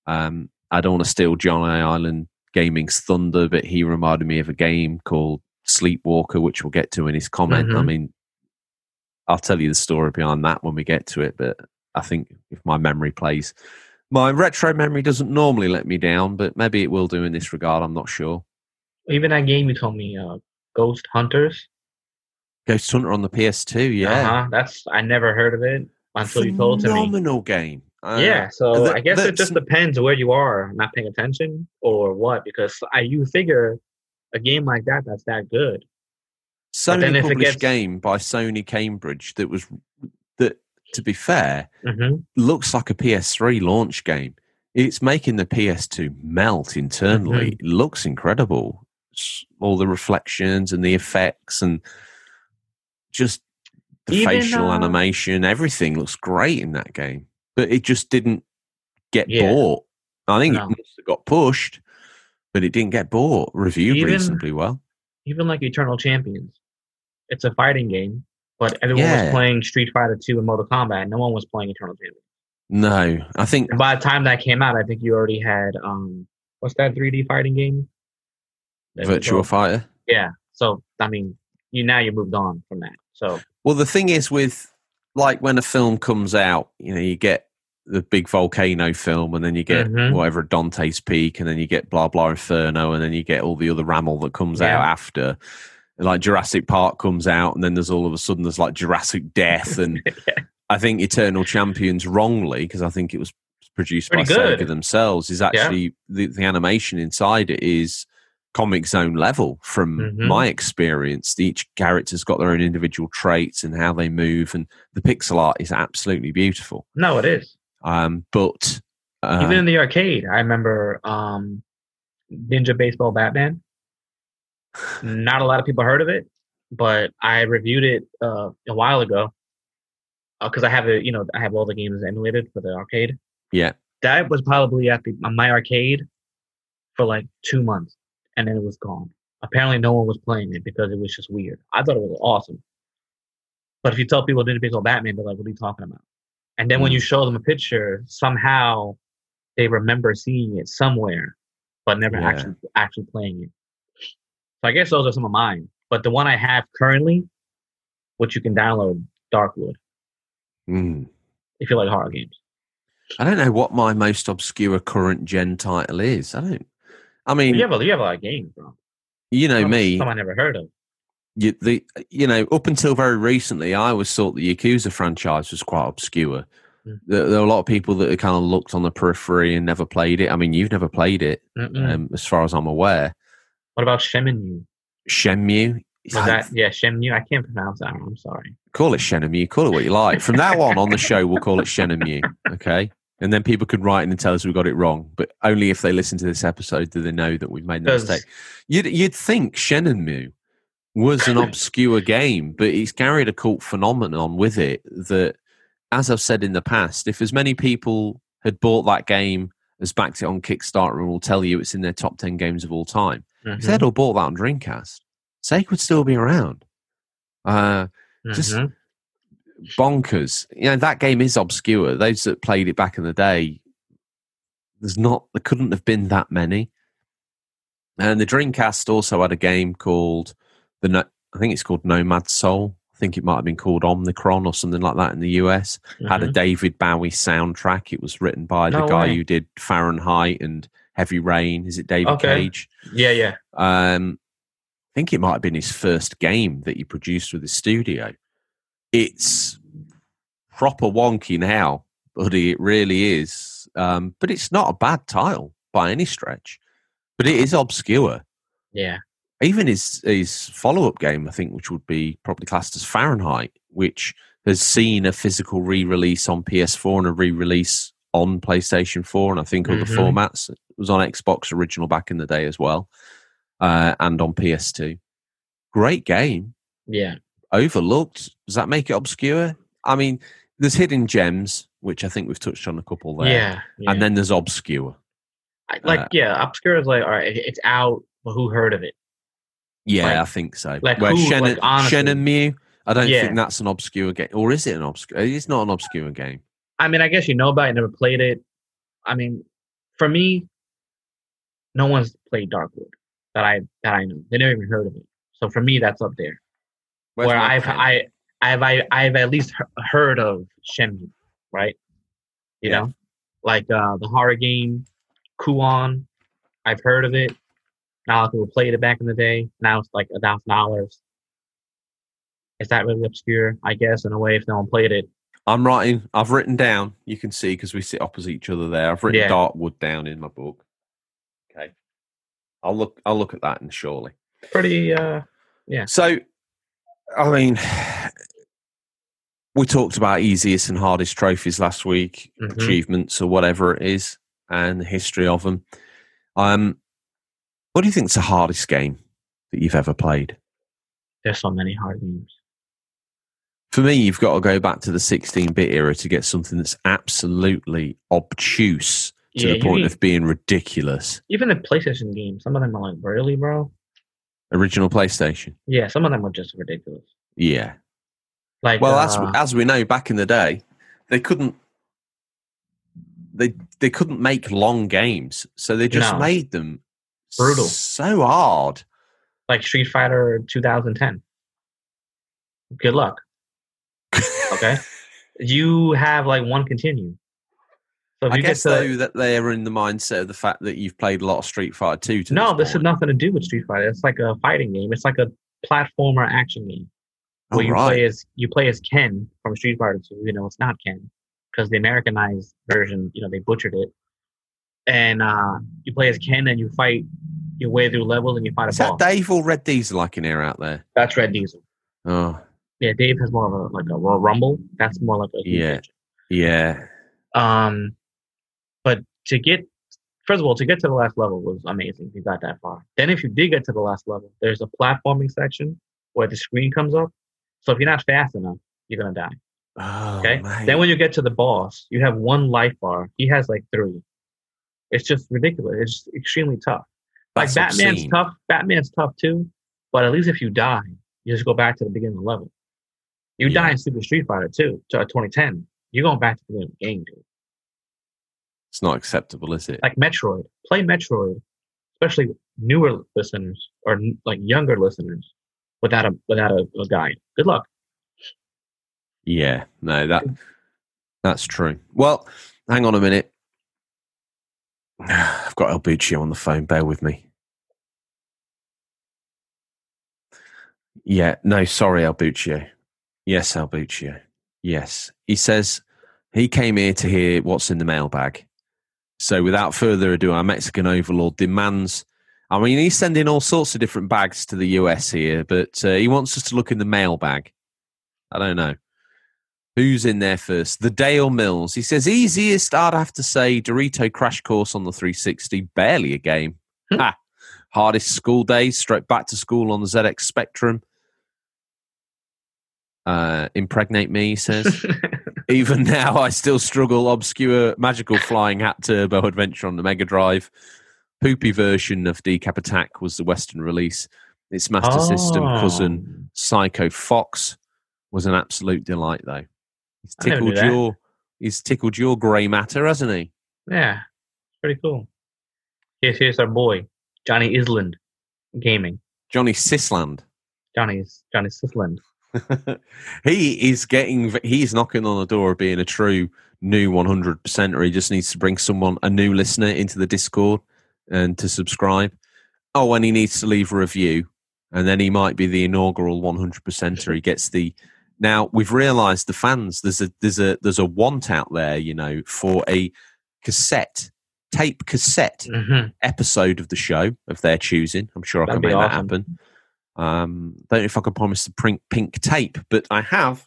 Um, I don't want to steal John A. Island Gaming's thunder, but he reminded me of a game called Sleepwalker, which we'll get to in his comment. I Mhm. mean, I'll tell you the story behind that when we get to it, but I think if my memory plays, my retro memory doesn't normally let me down, but maybe it will do in this regard. I'm not sure. Even that game you told me, uh, Ghost Hunters. Ghost Hunter on the PS2, yeah, uh-huh. that's I never heard of it until you told it to me. phenomenal game. Uh, yeah, so that- I guess it just depends where you are, not paying attention or what. Because I you figure a game like that that's that good. Sony then if it published gets- game by Sony Cambridge that was. To be fair, hmm looks like a PS3 launch game. It's making the PS2 melt internally. Mm-hmm. Looks incredible. All the reflections and the effects and just the Even, facial uh, animation, everything looks great in that game. But it just didn't get Yeah. bought. I think No. it must have got pushed, but it didn't get bought. Reviewed Even- reasonably well. Even like Eternal Champions, it's a fighting game, but everyone Yeah. was playing Street Fighter Two and Mortal Kombat. No one was playing Eternal Champions. No, I think And by the time that came out, I think you already had um, what's that 3D fighting game? That was Virtua called- Fighter. Yeah. So I mean, you now you moved on from that. So Well, the thing is with like when a film comes out, you know, you get the big volcano film, and then you get Mhm. whatever Dante's Peak, and then you get blah blah Inferno, and then you get all the other ramble that comes Yeah. out after. Like Jurassic Park comes out, and then there's all of a sudden there's like Jurassic Death, and I think Eternal Champions wrongly because I think it was produced by good. Sega themselves. Is actually the, the animation inside it is Comix Zone level from Mhm. my experience. Each character's got their own individual traits and how they move, and the pixel art is absolutely beautiful. No, it is. Um, but uh, Even in the arcade, I remember um, Ninja Baseball Batman. Not a lot of people heard of it, but I reviewed it uh, a while ago because I have it. You know, I have all the games emulated for the arcade. yeah, That was probably at the my arcade for like two months, and then it was gone. Apparently, no one was playing it because it was just weird. I thought it was awesome, but if you tell people Ninja Baseball Batman, they're like, "What are you talking about?" And then when you show them a picture, somehow they remember seeing it somewhere, but never Yeah. actually actually playing it. So I guess those are some of mine. But the one I have currently, which you can download, Darkwood, Mm. if you like horror games. I don't know what my most obscure current gen title is. I don't. I mean, You have a, you have a lot of games, bro. you know Some- me. Some I never heard of. you, the you know up until very recently, I always thought the Yakuza franchise was quite obscure. Mm. There, there are a lot of people that kind of looked on the periphery and never played it. I mean, you've never played it, um, as far as I'm aware. What about Shenmue? Shenmue, Was that yeah, Shenmue? I can't pronounce that. one, I'm sorry. call it Shenmue, call it what you like. From now on, on the show, we'll call it Shenmue. Okay. And then people could write in and tell us we got it wrong, but only if they listen to this episode do they know that we've made the mistake. You'd you'd think Shenmue was an obscure game, but it's carried a cult phenomenon with it that, as I've said in the past, if as many people had bought that game as backed it on Kickstarter and will tell you it's in their top ten games of all time, if Mhm, they'd all bought that on Dreamcast, Sega would still be around. Uh, just- mhm. bonkers. You know, that game is obscure. Those that played it back in the day, there's not, there couldn't have been that many. And the Dreamcast also had a game called the, No- I think it's called Nomad Soul. I think it might have been called Omikron or something like that in the US. Had a Mhm. David Bowie soundtrack. It was written by the guy way. who did Fahrenheit and Heavy Rain. Is it David Okay. Cage? yeah, yeah. Um, I think it might have been his first game that he produced with his studio. It's proper wonky now, buddy. It really is. Um, but it's not a bad title by any stretch. But it is obscure. Yeah. Even his his follow up game, I think, which would be probably classed as Fahrenheit, which has seen a physical re release on PS4 and a re release on PlayStation 4, and I think other Mhm. formats. It was on Xbox original back in the day as well, uh, and on PS2. Great game, Yeah. overlooked. Does that make it obscure? I mean, there's hidden gems, which I think we've touched on a couple there, Yeah. yeah. and then there's obscure. I- like uh, yeah, obscure is like all right, it's out, but who heard of it? Yeah, Like- I think so. like Where who- Shen- like, honestly. Shenmue, I don't Yeah. think that's an obscure game, or is it an obscure? It's not an obscure game. I mean, I guess you know about it, never played it. I mean, for me, no one's played Darkwood that I that I know. They never even heard of it. So for me, that's up there. Where's where I've? I I've I, I've at least he- heard of Shenmue, right? You Yeah. know, like uh, the horror game Kuon. I've heard of it. Lot of people played it back in the day. Now it's like a thousand dollars. Is that really obscure? I guess in a way, if no one played it. I'm writing. I've written down. You can see because we sit opposite each other there. I've written Yeah. Darkwood down in my book. Okay, I'll look. I'll look at that and surely. Pretty. uh yeah. So, I mean, we talked about easiest and hardest trophies last week, Mhm. achievements or whatever it is, and the history of them. Um, what do you think is the hardest game that you've ever played? There's so many hard games. For me, you've got to go back to the 16-bit era to get something that's absolutely obtuse to Yeah, the point mean- of being ridiculous. Even the PlayStation games, some of them are like, really, bro? Original PlayStation. Yeah, some of them are just ridiculous. Yeah. Like, Well, uh, as as we know, back in the day, they couldn't they they couldn't make long games, so they just No. made them Brutal. so hard. like Street Fighter 2010. Good luck. Okay, you have like one continue. So I guess though that they're in the mindset of the fact that you've played a lot of Street Fighter Two. To no, this this has nothing to do with Street Fighter. It's like a fighting game. It's like a platformer action game Oh, where you right. play as you play as Ken from Street Fighter 2. You know, it's not Ken because the Americanized version, you know, they butchered it. And uh, you play as Ken and you fight your way through levels and you fight a Is that. Dave or Red Diesel I can hear out there? That's Red Diesel. Oh, Yeah, Dave has more of a like a Royal Rumble. That's more like a Yeah. engine. yeah. Um, but to get first of all, to get to the last level was amazing. If you got that far. Then, if you did get to the last level, there's a platforming section where the screen comes up. So if you're not fast enough, you're gonna die. Oh, Okay. mate. Then when you get to the boss, you have one life bar. He has like three. It's just ridiculous. It's just extremely tough. Like That's Batman's obscene. tough. Batman's tough too. But at least if you die, you just go back to the beginning of the level. You Yeah. die in Super Street Fighter too, to 2010. You're going back to the beginning of the game, dude. It's not acceptable, is it? like Metroid. Play Metroid, especially newer listeners or like younger listeners, without a without a, a guide. Good luck. Yeah, no, that that's true. Well, hang on a minute. I've got El Buccio on the phone. Bear with me. Yeah, no, sorry, El Buccio. Yes, El Buccio. Yes. He says he came here to hear what's in the mailbag. So without further ado, our Mexican overlord demands. I mean, he's sending all sorts of different bags to the US here, but uh, he wants us to look in the mailbag. I don't know. Who's in there first? The Dale Mills. He says, easiest, I'd have to say, Dorito Crash Course on the 360. Barely a game. Hmm. ha. Hardest Skool Daze, straight back to school on the ZX Spectrum. Uh, impregnate me, he says. Even now, I still struggle. Obscure Magical Flying Hat Turbo Adventure on the Mega Drive. Poopy version of Decap Attack was the Western release. Its Master System Oh. cousin, Psycho Fox, was an absolute delight, though. He's I never knew tickled your, he's tickled your grey matter, hasn't he? Yeah, pretty cool. Here's here's our boy Johnny Island Gaming. Johnny Sisland. Johnny's Johnny Sisland. he is getting he's knocking on the door of being a true new 100% or he just needs to bring someone a new listener into the discord and to subscribe oh and he needs to leave a review and then he might be the inaugural 100%er he gets the now we've realized the fans there's a there's a there's a want out there you know for a cassette tape cassette Mm-hmm. episode of the show of their choosing. I'm sure I That'd can be make that happen. Um, don't know if I can promise the pink, pink tape, but I have.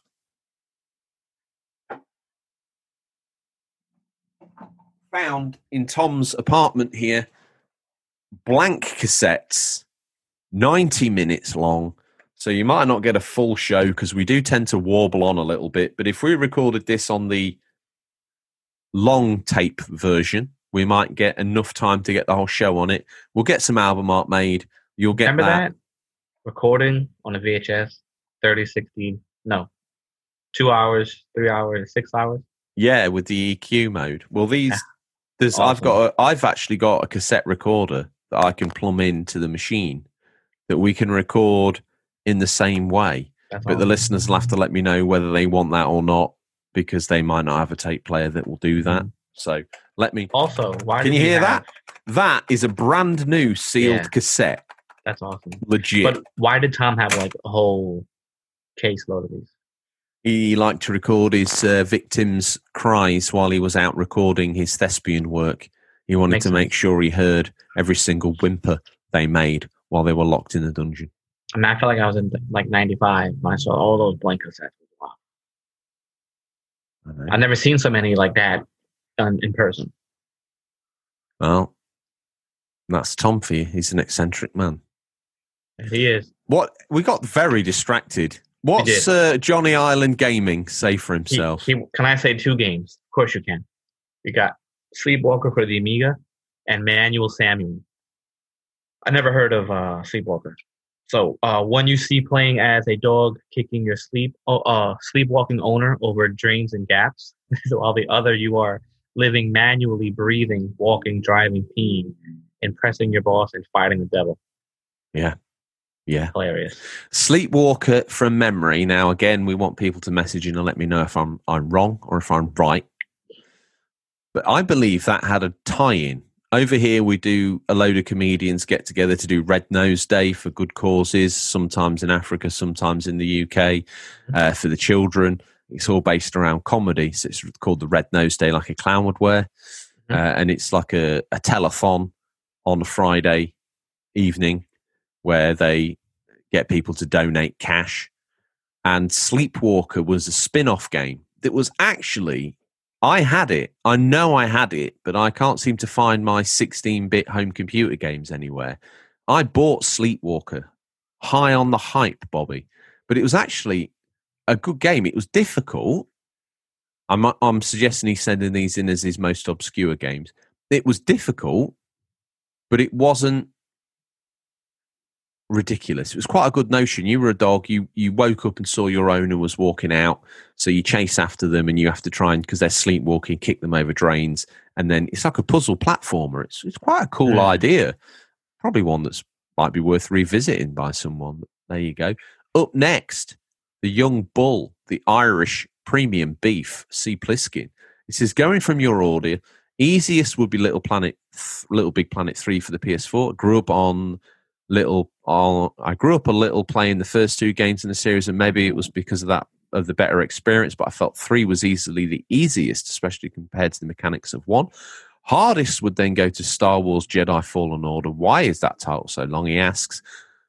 Found in Tom's apartment here blank cassettes, 90 minutes long. So you might not get a full show because we do tend to warble on a little bit. But if we recorded this on the long tape version, we might get enough time to get the whole show on it. We'll get some album art made. You'll get Remember that. that? Recording on a VHS, 30, 60, no, two hours, three hours, six hours. Yeah, with the EQ mode. Well, these Yeah. there's I've got a, I've actually got a cassette recorder that I can plumb into the machine that we can record in the same way. That's But the listeners will have to let me know whether they want that or not because they might not have a tape player that will do mm-hmm. that. So let me. Also, why Can you hear have- that? That is a brand new sealed Yeah. cassette. That's awesome. Legit. But why did Tom have like a whole caseload of these? he liked to record his uh, victims' cries while he was out recording his thespian work. He wanted Makes to sense. make sure he heard every single whimper they made while they were locked in the dungeon. I mean, I feel like I was in like '95 when I saw all those blank cassettes. Wow. I've never seen so many like that done in person. Well, that's Tom for you. He's an eccentric man. He is. What we got very distracted. What's uh, Johnny Island Gaming say for himself? he- can I say two games? Of course you can. We got Sleepwalker for the Amiga and Manual Samuel. I never heard of uh, Sleepwalker. So uh, one you see playing as a dog kicking your sleep, oh, uh, sleepwalking owner over drains and gaps, while the other you are living manually, breathing, walking, driving, peeing, impressing your boss and fighting the devil. yeah. Hilarious. Sleepwalker from memory. Now, again, we want people to message in and let me know if I'm I'm wrong or if I'm right. but I believe that had a tie-in. Over here, we do a load of comedians get together to do Red Nose Day for good causes. Sometimes in Africa, sometimes in the UK uh, for the children. It's all based around comedy, so it's called the Red Nose Day, like a clown would wear, Mhm. uh, and it's like a, a telethon on a Friday evening where they get people to donate cash. And Sleepwalker was a spin off game that was actually, I had it. I know I had it, but I can't seem to find my 16 bit home computer games anywhere. I bought Sleepwalker high on the hype, Bobby, but it was actually a good game. It was difficult. I'm, I'm suggesting he's sending these in as his most obscure games. It was difficult, but it wasn't ridiculous. It was quite a good notion. You were a dog. You you woke up and saw your owner was walking out, so you chase after them and you have to try and because they're sleepwalking, kick them over drains, and then it's like a puzzle platformer. It's it's quite a cool Mm. idea. Probably one that's might be worth revisiting by someone. There you go. Up next, the young bull, the Irish premium beef, C. Pliskin. It says going from your order. Easiest would be Little Planet, Little Big Planet Three for the PS4. Grew up on little on I grew up a little playing the first two games in the series and maybe it was because of that of the better experience but I felt 3 was easily the easiest especially compared to the mechanics of 1 hardest would then go to Star Wars Jedi Fallen Order. Why is that title so long he asks?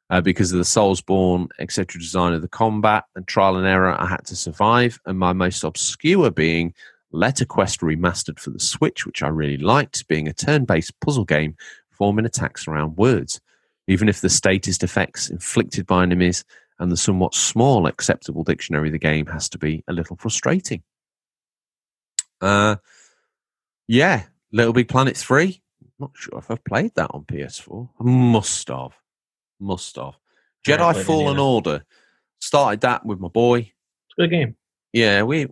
Uh, because of the Soulsborne etc design of the combat and trial and error I had to survive and my most obscure being Letterquest remastered for the Switch which I really liked being a turn-based puzzle game forming attacks around words even if the status effects inflicted by enemies and the somewhat small acceptable dictionary of the game has to be a little frustrating. Uh, yeah, Little Big Planet 3. Not sure if I've played that on PS4. I must have. Must have. Jedi Fallen. Order. Started that with my boy. It's a good game. Yeah, we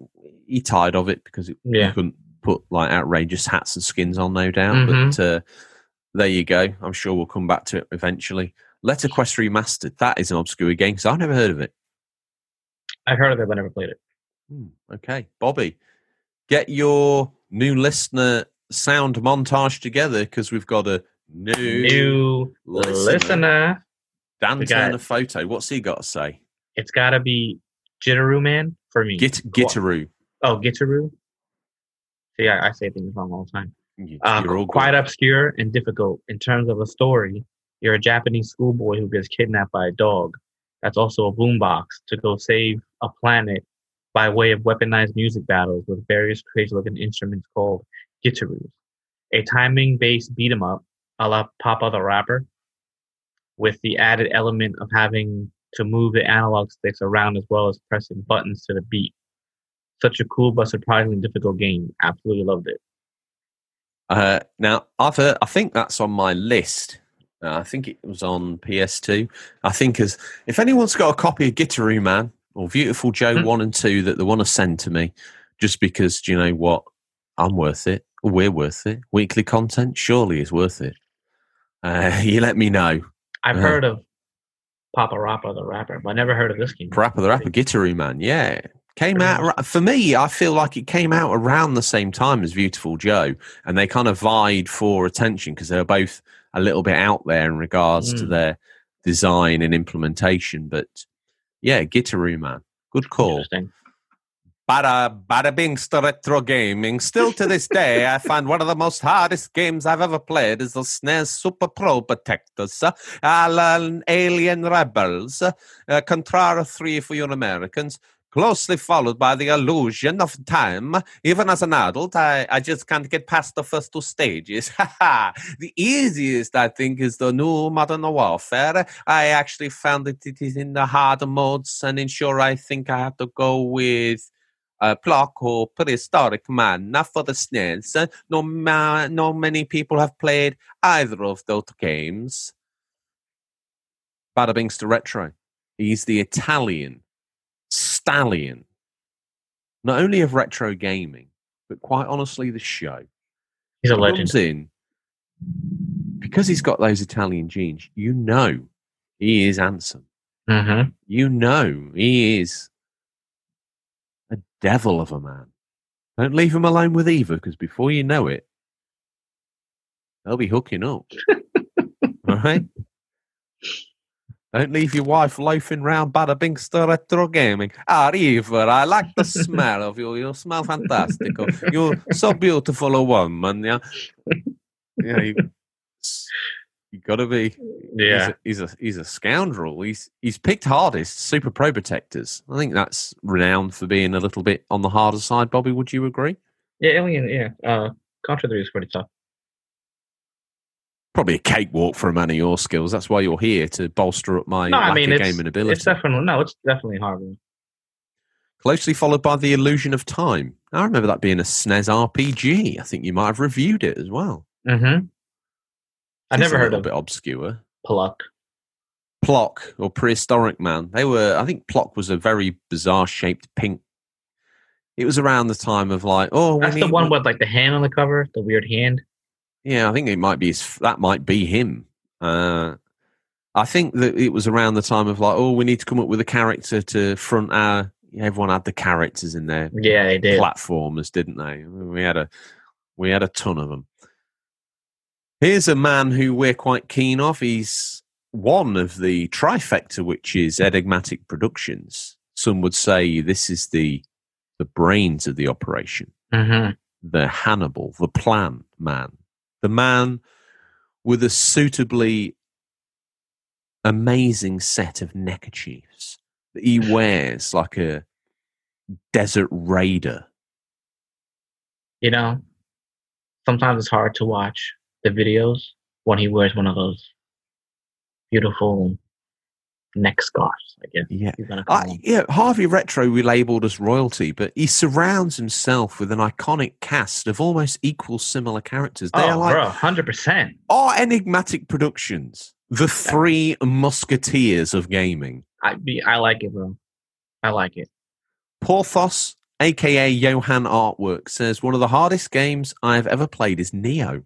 he tired of it because it, Yeah. couldn't put like outrageous hats and skins on, no doubt. Mhm. But uh, there you go. I'm sure we'll come back to it eventually. Letterquest Remastered. That is an obscure game because I've never heard of it. I've heard of it, but never played it. Hmm, okay, Bobby, get your new listener sound montage together because we've got a new, New listener. listener. Dan We got- Turner photo. What's he got to say? It's got to be Jitteru Man for me. Git Gitaroo. oh, Gitaroo. See, I, I say things wrong all the time. Um, all quite obscure and difficult in terms of a story. You're a Japanese schoolboy who gets kidnapped by a dog. That's also a boombox to go save a planet by way of weaponized music battles with various crazy-looking instruments called gitaroos. A timing-based beat 'em up, a la PaRappa the Rapper, with the added element of having to move the analog sticks around as well as pressing buttons to the beat. Such a cool but surprisingly difficult game. Absolutely loved it. Uh, now, I've heard, I think that's on my list. Uh, I think it was on PS2. I think as if anyone's got a copy of Gitaroo Man or Beautiful Joe Hmm. one and two that they want to send to me, just because do you know what, I'm worth it. We're worth it. Weekly content surely is worth it. Uh, you let me know. I've Yeah. heard of Papa Rappa the rapper, but I never heard of this game. Parappa the Rapper, Gitaroo Man. Yeah. Came out for me. I feel like it came out around the same time as Beautiful Joe, and they kind of vied for attention because they were both a little bit out there in regards to Mm. their design and implementation. But yeah, Gitaroo Man, good call. Bada bada bing's to retro gaming. Still to this day, I find one of the most hardest games I've ever played is the SNES Super Probotectors, uh, Alien Rebels, uh, Contrara 3 for you Americans, closely followed by the illusion of time. Even as an adult, I, I just can't get past the first two stages. the easiest, I think, is the new Modern Warfare. I actually found that it is in the harder modes, and in sure, I think I have to go with uh, Plok or Prehistoric Man, not for the. Uh, No, ma- no many people have played either of those games. Bada Bing's to Retro. He's the Italian stallion, not only of retro gaming, but quite honestly, the show. He's a legend. comes in because he's got those Italian genes. You know, he is handsome. Mm-hmm. You know, he is a devil of a man. Don't leave him alone with Eva, because before you know it, they'll be hooking up. All right? Don't leave your wife loafing round Bada Binkster Retro Gaming. Ah, Eva, I like the smell of you. You smell fantastic. You're so beautiful a woman. Yeah, yeah. You, you got to be. Yeah. He's a, he's a he's a scoundrel. He's he's picked hardest Super Probotectors. I think that's renowned for being a little bit on the harder side. Bobby, would you agree? Yeah, Alien, yeah. Uh, Contra 3 is pretty tough. Probably a cakewalk for a man of your skills. That's why you're here to bolster up my No, I mean, of it's, gaming ability. it's definitely, no, it's definitely hard. Closely followed by the Illusion of Time. I remember that being a SNES RPG. I think you might have reviewed it as well. Mm-hmm. I never a heard of bit obscure. Pluck. Plok or Prehistoric Man. They were. I think Plok was a very bizarre shaped pink. It was around the time of like, oh, we That's the one with like the hand on the cover, the weird hand. Yeah, I think it might be his, that might be him. Uh, I think that it was around the time of like, oh, we need to come up with a character to front our. Everyone had the characters in their Yeah, they did. platformers, didn't they? We had a we had a ton of them. Here's a man who we're quite keen of. He's one of the trifecta, which is Enigmatic Productions. Some would say this is the the brains of the operation hmm the Hannibal, the plan man, the man with a suitably amazing set of neckerchiefs that he wears like a desert raider. You know, sometimes it's hard to watch the videos when he wears one of those beautiful neck scarves, I guess. Yeah. You're gonna call I, them. yeah, Harvey Retro relabeled as royalty, but he surrounds himself with an iconic cast of almost equal similar characters. They oh, are Oh, like bro, hundred percent. are enigmatic productions, the three musketeers of gaming. I I like it, bro. I like it. Porthos, aka Johan Artwork, says one of the hardest games I have ever played is Nioh.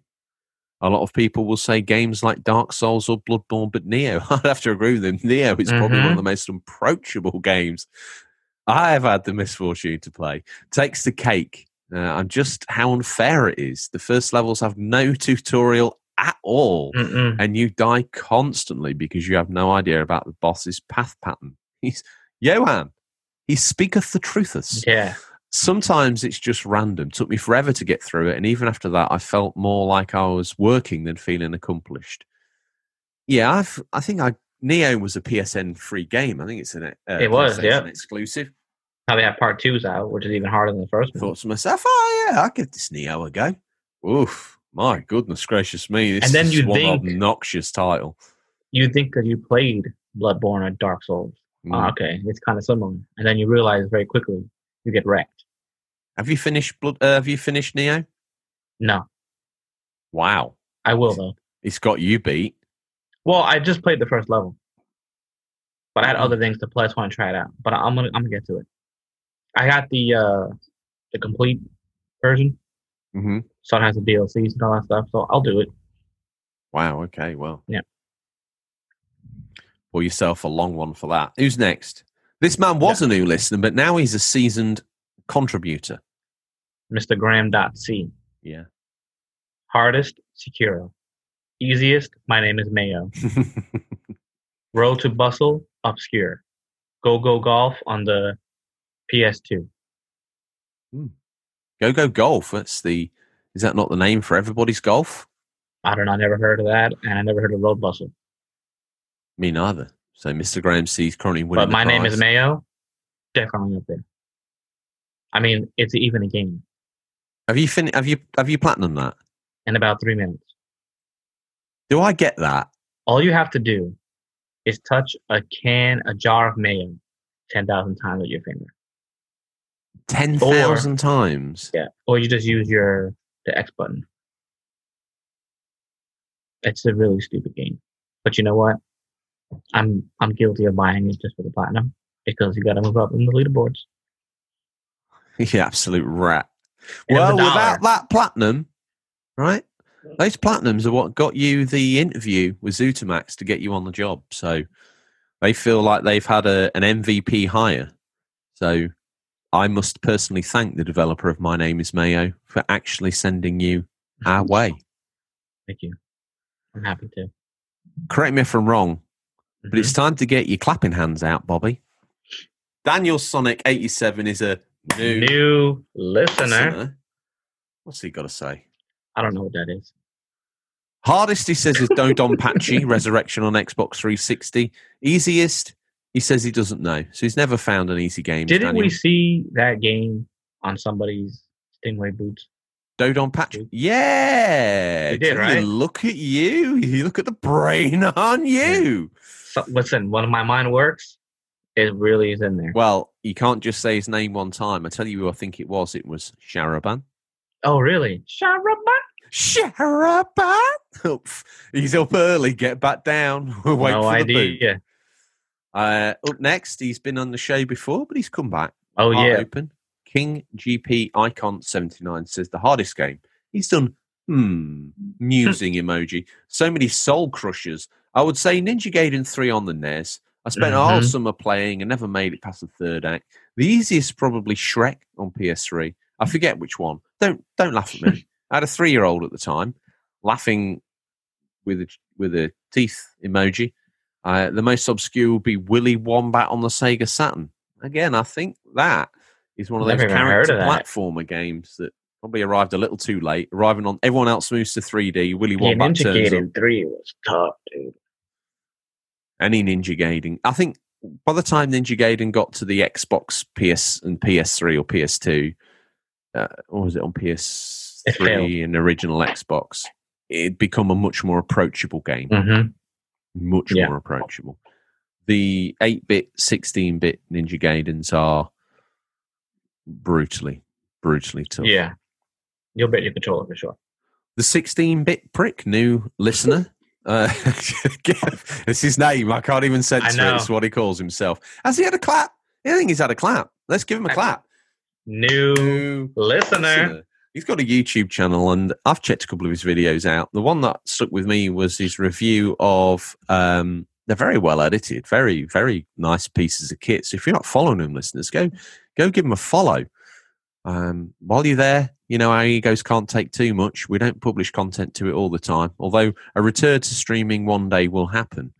A lot of people will say games like Dark Souls or Bloodborne, but Nioh, I'd have to agree with them. Nioh is probably one of Mhm. the most approachable games I have had the misfortune to play. Takes the cake. Uh, and just how unfair it is. The first levels have no tutorial at all Mm-mm. and you die constantly because you have no idea about the boss's path pattern. He's Johan. He speaketh the truthers. Yeah, Sometimes it's just random. Took me forever to get through it, and even after that, I felt more like I was working than feeling accomplished. Yeah, I've. I think I Nioh was a PSN free game. I think it's an. Uh, It was, yeah. exclusive. now they have part two's out, which is even harder than the first one. Thought to myself, oh yeah, I'll give this Nioh a go. Oof, my goodness gracious me! This And then is you one think- obnoxious title. You think because you played Bloodborne or Dark Souls, Mm. oh, okay, it's kind of similar, and then you realize very quickly you get wrecked. Have you finished Blood? Uh, have you finished Nioh? No, Wow, I will though. it's got you beat. Well, I just played the first level, but I had Mhm. other things to play. So I want to try it out. But I'm gonna I'm gonna get to it. I got the uh the complete version, hmm so it has the DLCs and all that stuff. So I'll do it. Wow. Okay. Well. Yeah. Pour yourself a long one for that. Who's next? This man was a new listener, but now he's a seasoned contributor. Mr. Graham.c. Yeah. Hardest, Sekiro. Easiest, my name is Mayo. Road to Bustle, Obscure. Go Go Golf on the PS2. Hmm. go go golf. That's the. Is that not the name for everybody's golf? I don't know, I never heard of that, and I never heard of Road Bustle. Me neither. So Mr. Graham C's currently winning. But my name is Mayo. Definitely up there. I mean, it's even a game Have you fin- Have you Have you platinum that? in about three minutes. Do I get that? All you have to do is touch a can, a jar of mayo, ten thousand times with your finger. Ten thousand times. Yeah, or you just use your the X button. It's a really stupid game, but you know what? I'm I'm guilty of buying it just for the platinum because you got to move up in the leaderboards. Yeah, absolute rat. And it was Well, without that platinum, right? Those platinums are what got you the interview with Zutamax to get you on the job. So they feel like they've had a, an MVP hire. So I must personally thank the developer of My Name is Mayo for actually sending you our way. Thank you. I'm happy to. Correct me if I'm wrong, but Mhm. it's time to get your clapping hands out, Bobby. Daniel Sonic 87 is a new, new listener. listener. What's he got to say? I don't know what that is. Hardest, he says, is DoDonPachi Resurrection on Xbox 360. Easiest, he says he doesn't know. So he's never found an easy game. Didn't we see that game on somebody's Stingray boots? DoDonPachi? Yeah. Did, right? Look at you. You look at the brain on you. So, listen, of my mind works, it really is in there. Well, you can't just say his name one time. I tell you who I think it was. It was Sharaban. Oh, really? Sharabat? Sharaban. Oof. He's up early. Get back down. Wait no for the boot. idea. Uh, up next, he's been on the show before, but he's come back. Oh, Heart yeah. Open. King GP Icon 79 says the hardest game. He's done, hmm, musing emoji. So many soul crushers. I would say Ninja Gaiden 3 on the NES. I spent a whole Mhm. summer playing and never made it past the third act. The easiest probably Shrek on PS3. I forget which one. Don't don't laugh at me. I had a three year old at the time, laughing with a with a teeth emoji. Uh, the most obscure would be Willy Wombat on the Sega Saturn. Again, I think that is one of those character of platformer games that probably arrived a little too late. Arriving on everyone else moves to 3D. Willy Yeah, Wombat Ninja turns up. 3 was tough, dude. Any Ninja Gaiden. I think by the time Ninja Gaiden got to the Xbox, PS, and PS3 or PS2, uh, or was it on PS3 and original Xbox, it'd become a much more approachable game. Mm-hmm. Much Yeah. more approachable. The 8 bit, 16 bit Ninja Gaidens are brutally, brutally tough. Yeah. You'll bet your controller for sure. The 16 bit prick, new listener. Uh, it's his name. I can't even censor it. It's what he calls himself. Has he had a clap? I think he's had a clap. Let's give him a clap. New New listener. listener. He's got a YouTube channel, and I've checked a couple of his videos out. The one that stuck with me was his review of. Um, they're very well edited, very very nice pieces of kit. So if you're not following him, listeners, go go give him a follow. Um, while you're there, you know our egos can't take too much. We don't publish content to it all the time. Although a return to streaming one day will happen,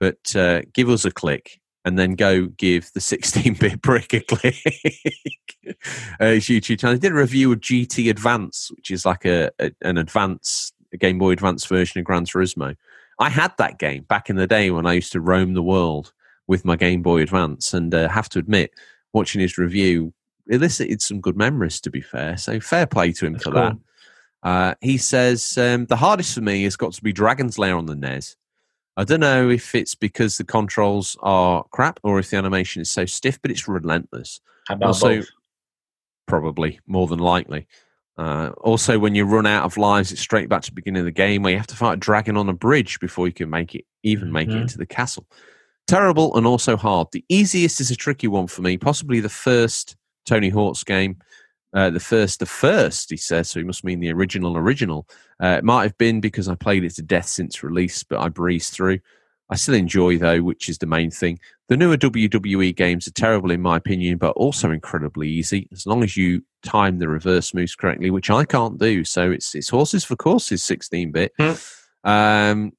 but uh, give us a click and then go give the 16-bit brick a click. uh, his YouTube channel. He did a review of GT Advance, which is like a, a an advance a Game Boy Advance version of Gran Turismo. I had that game back in the day when I used to roam the world with my Game Boy Advance, and uh, have to admit, watching his review elicited some good memories. To be fair, so fair play to him That's for cool. that. Uh, he says um, the hardest for me has got to be Dragon's Lair on the NES. I don't know if it's because the controls are crap or if the animation is so stiff, but it's relentless. Also- both? Probably, more than likely. Uh, also, when you run out of lives, it's straight back to the beginning of the game where you have to fight a dragon on a bridge before you can make it, even make it Mhm. into the castle. Terrible and also hard. The easiest is a tricky one for me, possibly the first Tony Hawk's game. Uh, the first, the first, he says, so he must mean the original, original. Uh, it might have been because I played it to death since release, but I breezed through. I still enjoy, though, which is the main thing. The newer WWE games are terrible, in my opinion, but also incredibly easy as long as you time the reverse moves correctly, which I can't do. So it's it's horses for courses, 16 bit, Hmm. um,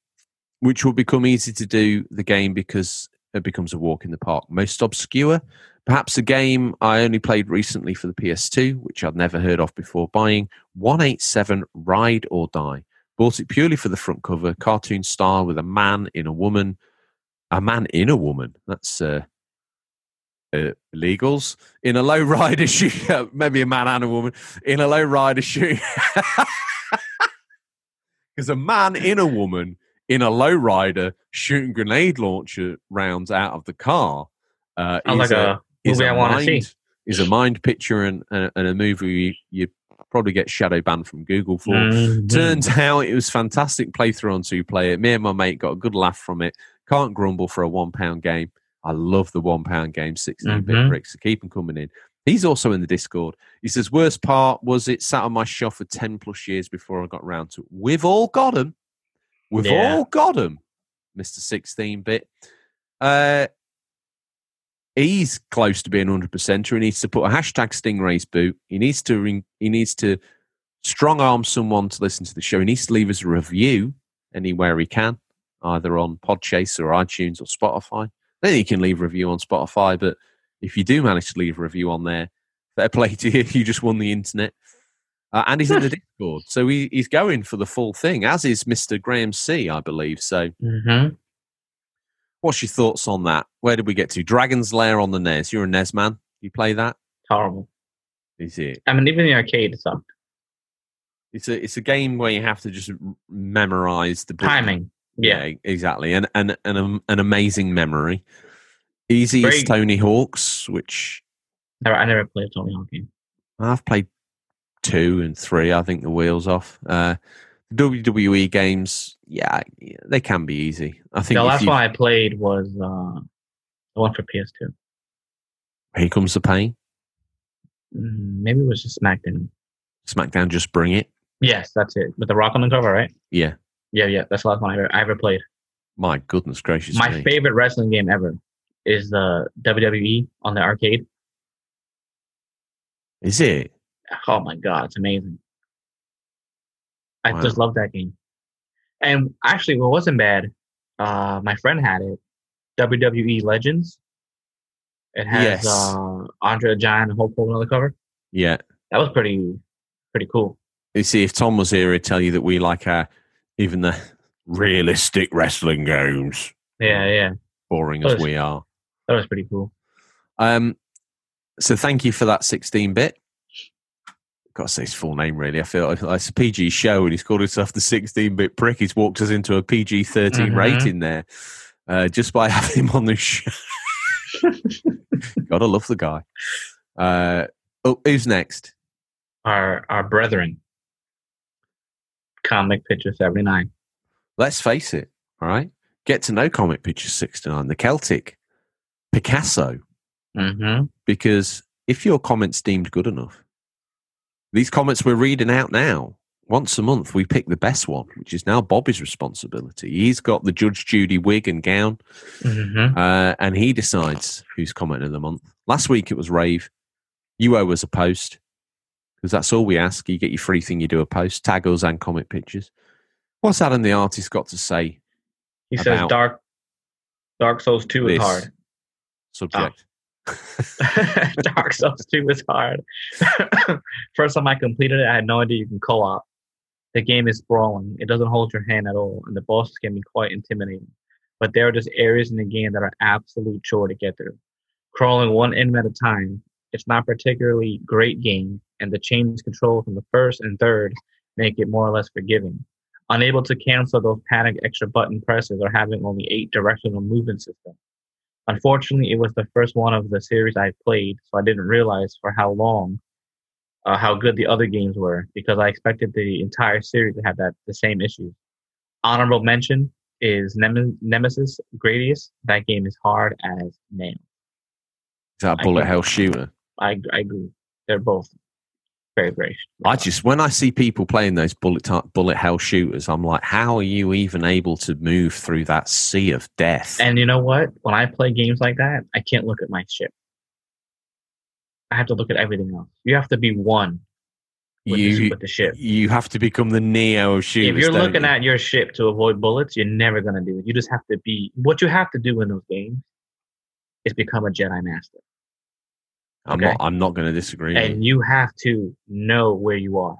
which will become easy to do the game because it becomes a walk in the park. Most obscure, perhaps a game I only played recently for the PS2, which I'd never heard of before buying 187 Ride or Die. Bought it purely for the front cover, cartoon style with a man in a woman. A man in a woman. That's uh, uh, illegals. In a low rider shoe. Maybe a man and a woman. In a low rider shoe. Because a man in a woman in a low rider shooting grenade launcher rounds out of the car uh, Sounds is like a, a is movie a I want to see. mind is a mind picture and, and, and a movie you probably get shadow banned from Google for. Mhm. Turns out it was fantastic playthrough on two player. Me and my mate got a good laugh from it. Can't grumble for a one pound game. I love the one pound game, 16 bit Mhm. bricks. So keep them coming in. He's also in the Discord. He says, Worst part was it sat on my shelf for 10 plus years before I got round to it. We've all got them. We've Yeah. all got them, Mr. 16 bit. Uh, he's close to being 100%. He needs to put a hashtag Stingray's boot. He needs to ring, he needs to strong arm someone to listen to the show. He needs to leave us a review anywhere he can, either on Podchaser or iTunes or Spotify. Then you can leave a review on Spotify, but if you do manage to leave a review on there, fair play to you. You just won the internet. Uh, and he's in the Discord. So he, he's going for the full thing, as is Mr. Graham C., I believe. So Mm-hmm. what's your thoughts on that? Where did we get to? Dragon's Lair on the NES. You're a NES man. You play that? Horrible. Is it? I mean, even the arcade sucked. It's a it's a game where you have to just memorize the button. Timing. Yeah. Yeah, exactly. And and and um, an amazing memory. Easy Very- as Tony Hawk's, which Never, I never played Tony Hawk game. I've played two and three. I think the wheels off. Uh, WWE games, yeah, they can be easy. I think The last you- one I played was uh, the one for PS2. here comes the pain. Mm, maybe it was just SmackDown. SmackDown, just bring it. Yes, that's it. With the Rock on the cover, right? Yeah, Yeah, yeah. That's the last one I ever, I ever played. my goodness gracious My me. favorite wrestling game ever is the WWE on the arcade. Is it? Oh my god, it's amazing. I Wow. just love that game. And actually, what wasn't bad, uh, my friend had it. WWE Legends. It has Yes. uh, Andre the Giant and Hulk Hogan on the cover. Yeah. That was pretty, pretty cool. You see, if Tom was here, he'd tell you that we like our even the realistic wrestling games, Yeah, yeah, boring as we are. that was pretty cool. Um, so thank you for that 16 bit. Got to say his full name, really. I feel like it's a PG show, and he's called himself the 16 bit prick. He's walked us into a PG 13 Mhm. rating there uh, just by having him on the show. Gotta love the guy. Uh, oh, who's next? Our our brethren, Comic Picture seventy nine. Let's face it, all right? Get to know Comic Picture 69, the Celtic Picasso. Mm-hmm. because if your comment's deemed good enough, these comments we're reading out now, once a month, we pick the best one, which is now Bobby's responsibility. He's got the Judge Judy wig and gown, Mm-hmm. uh, and he decides who's comment of the month. Last week it was Rave. You owe us a post because that's all we ask. You get your free thing, you do a post, tag us and comment pictures. What's Adam the artist got to say? He says Dark Dark Souls two is hard. Subject. Dark Souls 2 is hard. First time I completed it, I had no idea you can co op. The game is sprawling, it doesn't hold your hand at all, and the bosses can be quite intimidating. But there are just areas in the game that are absolute chore to get through. Crawling one enemy at a time, it's not particularly great game, and the change control from the first and third make it more or less forgiving. Unable to cancel those panic extra button presses or having only eight directional movement systems. Unfortunately, it was the first one of the series I played, so I didn't realize for how long, uh, how good the other games were, because I expected the entire series to have that the same issue. Honorable mention is Nem- Nemesis Gradius. That game is hard as nails. Is that bullet hell shooter? I, I agree. They're both very, very. I just when I see people playing those bullet ti- bullet hell shooters, I'm like, how are you even able to move through that sea of death? And you know what? When I play games like that, I can't look at my ship. I have to look at everything else. You have to be one with, the, you with the ship. you have to become the neo of shooters. if you're looking you? at your ship to avoid bullets, you're never gonna do it. You just have to be. What you have to do in those games is become a Jedi Master, I'm okay. not. I'm not going to disagree. and you have to know where you are.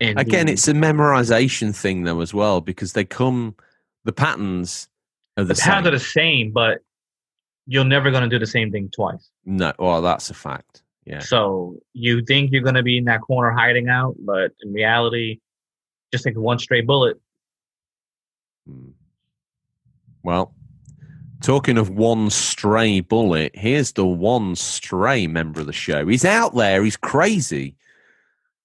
And Again, it's a memorization thing though as well because they come. The patterns are the, the patterns same. are the same, but you're never gonna do the same thing twice. no, well, that's a fact. Yeah. So you think you're gonna be in that corner hiding out, but in reality, just take one stray bullet. Hmm. Well, talking of one stray bullet, here's the one stray member of the show. He's out there. He's crazy.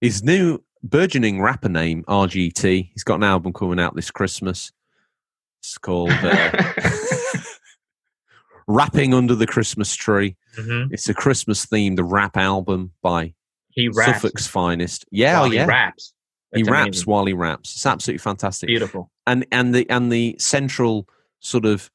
His new burgeoning rapper name, RGT. He's got an album coming out this Christmas. It's called uh, Rapping Under the Christmas Tree. Mhm. It's a Christmas themed rap album by He raps. Suffolk's finest. Yeah, while oh, yeah. He raps. He raps amazing. while he raps. It's absolutely fantastic Beautiful. and and the and the central sort of